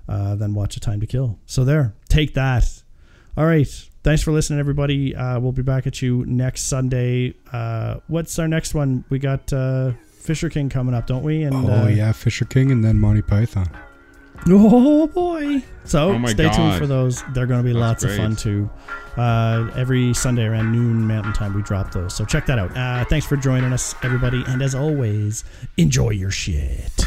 uh, than watch A Time to Kill. So there, take that. All right. Thanks for listening, everybody. Uh, we'll be back at you next Sunday. Uh, what's our next one? We got uh, Fisher King coming up, don't we? And Oh uh, yeah, Fisher King and then Monty Python. Oh boy! So Oh my stay tuned for those. They're going to be That's lots of fun too. Uh, every Sunday around noon Mountain Time, we drop those. So check that out. Uh, thanks for joining us, everybody. And as always, enjoy your shit.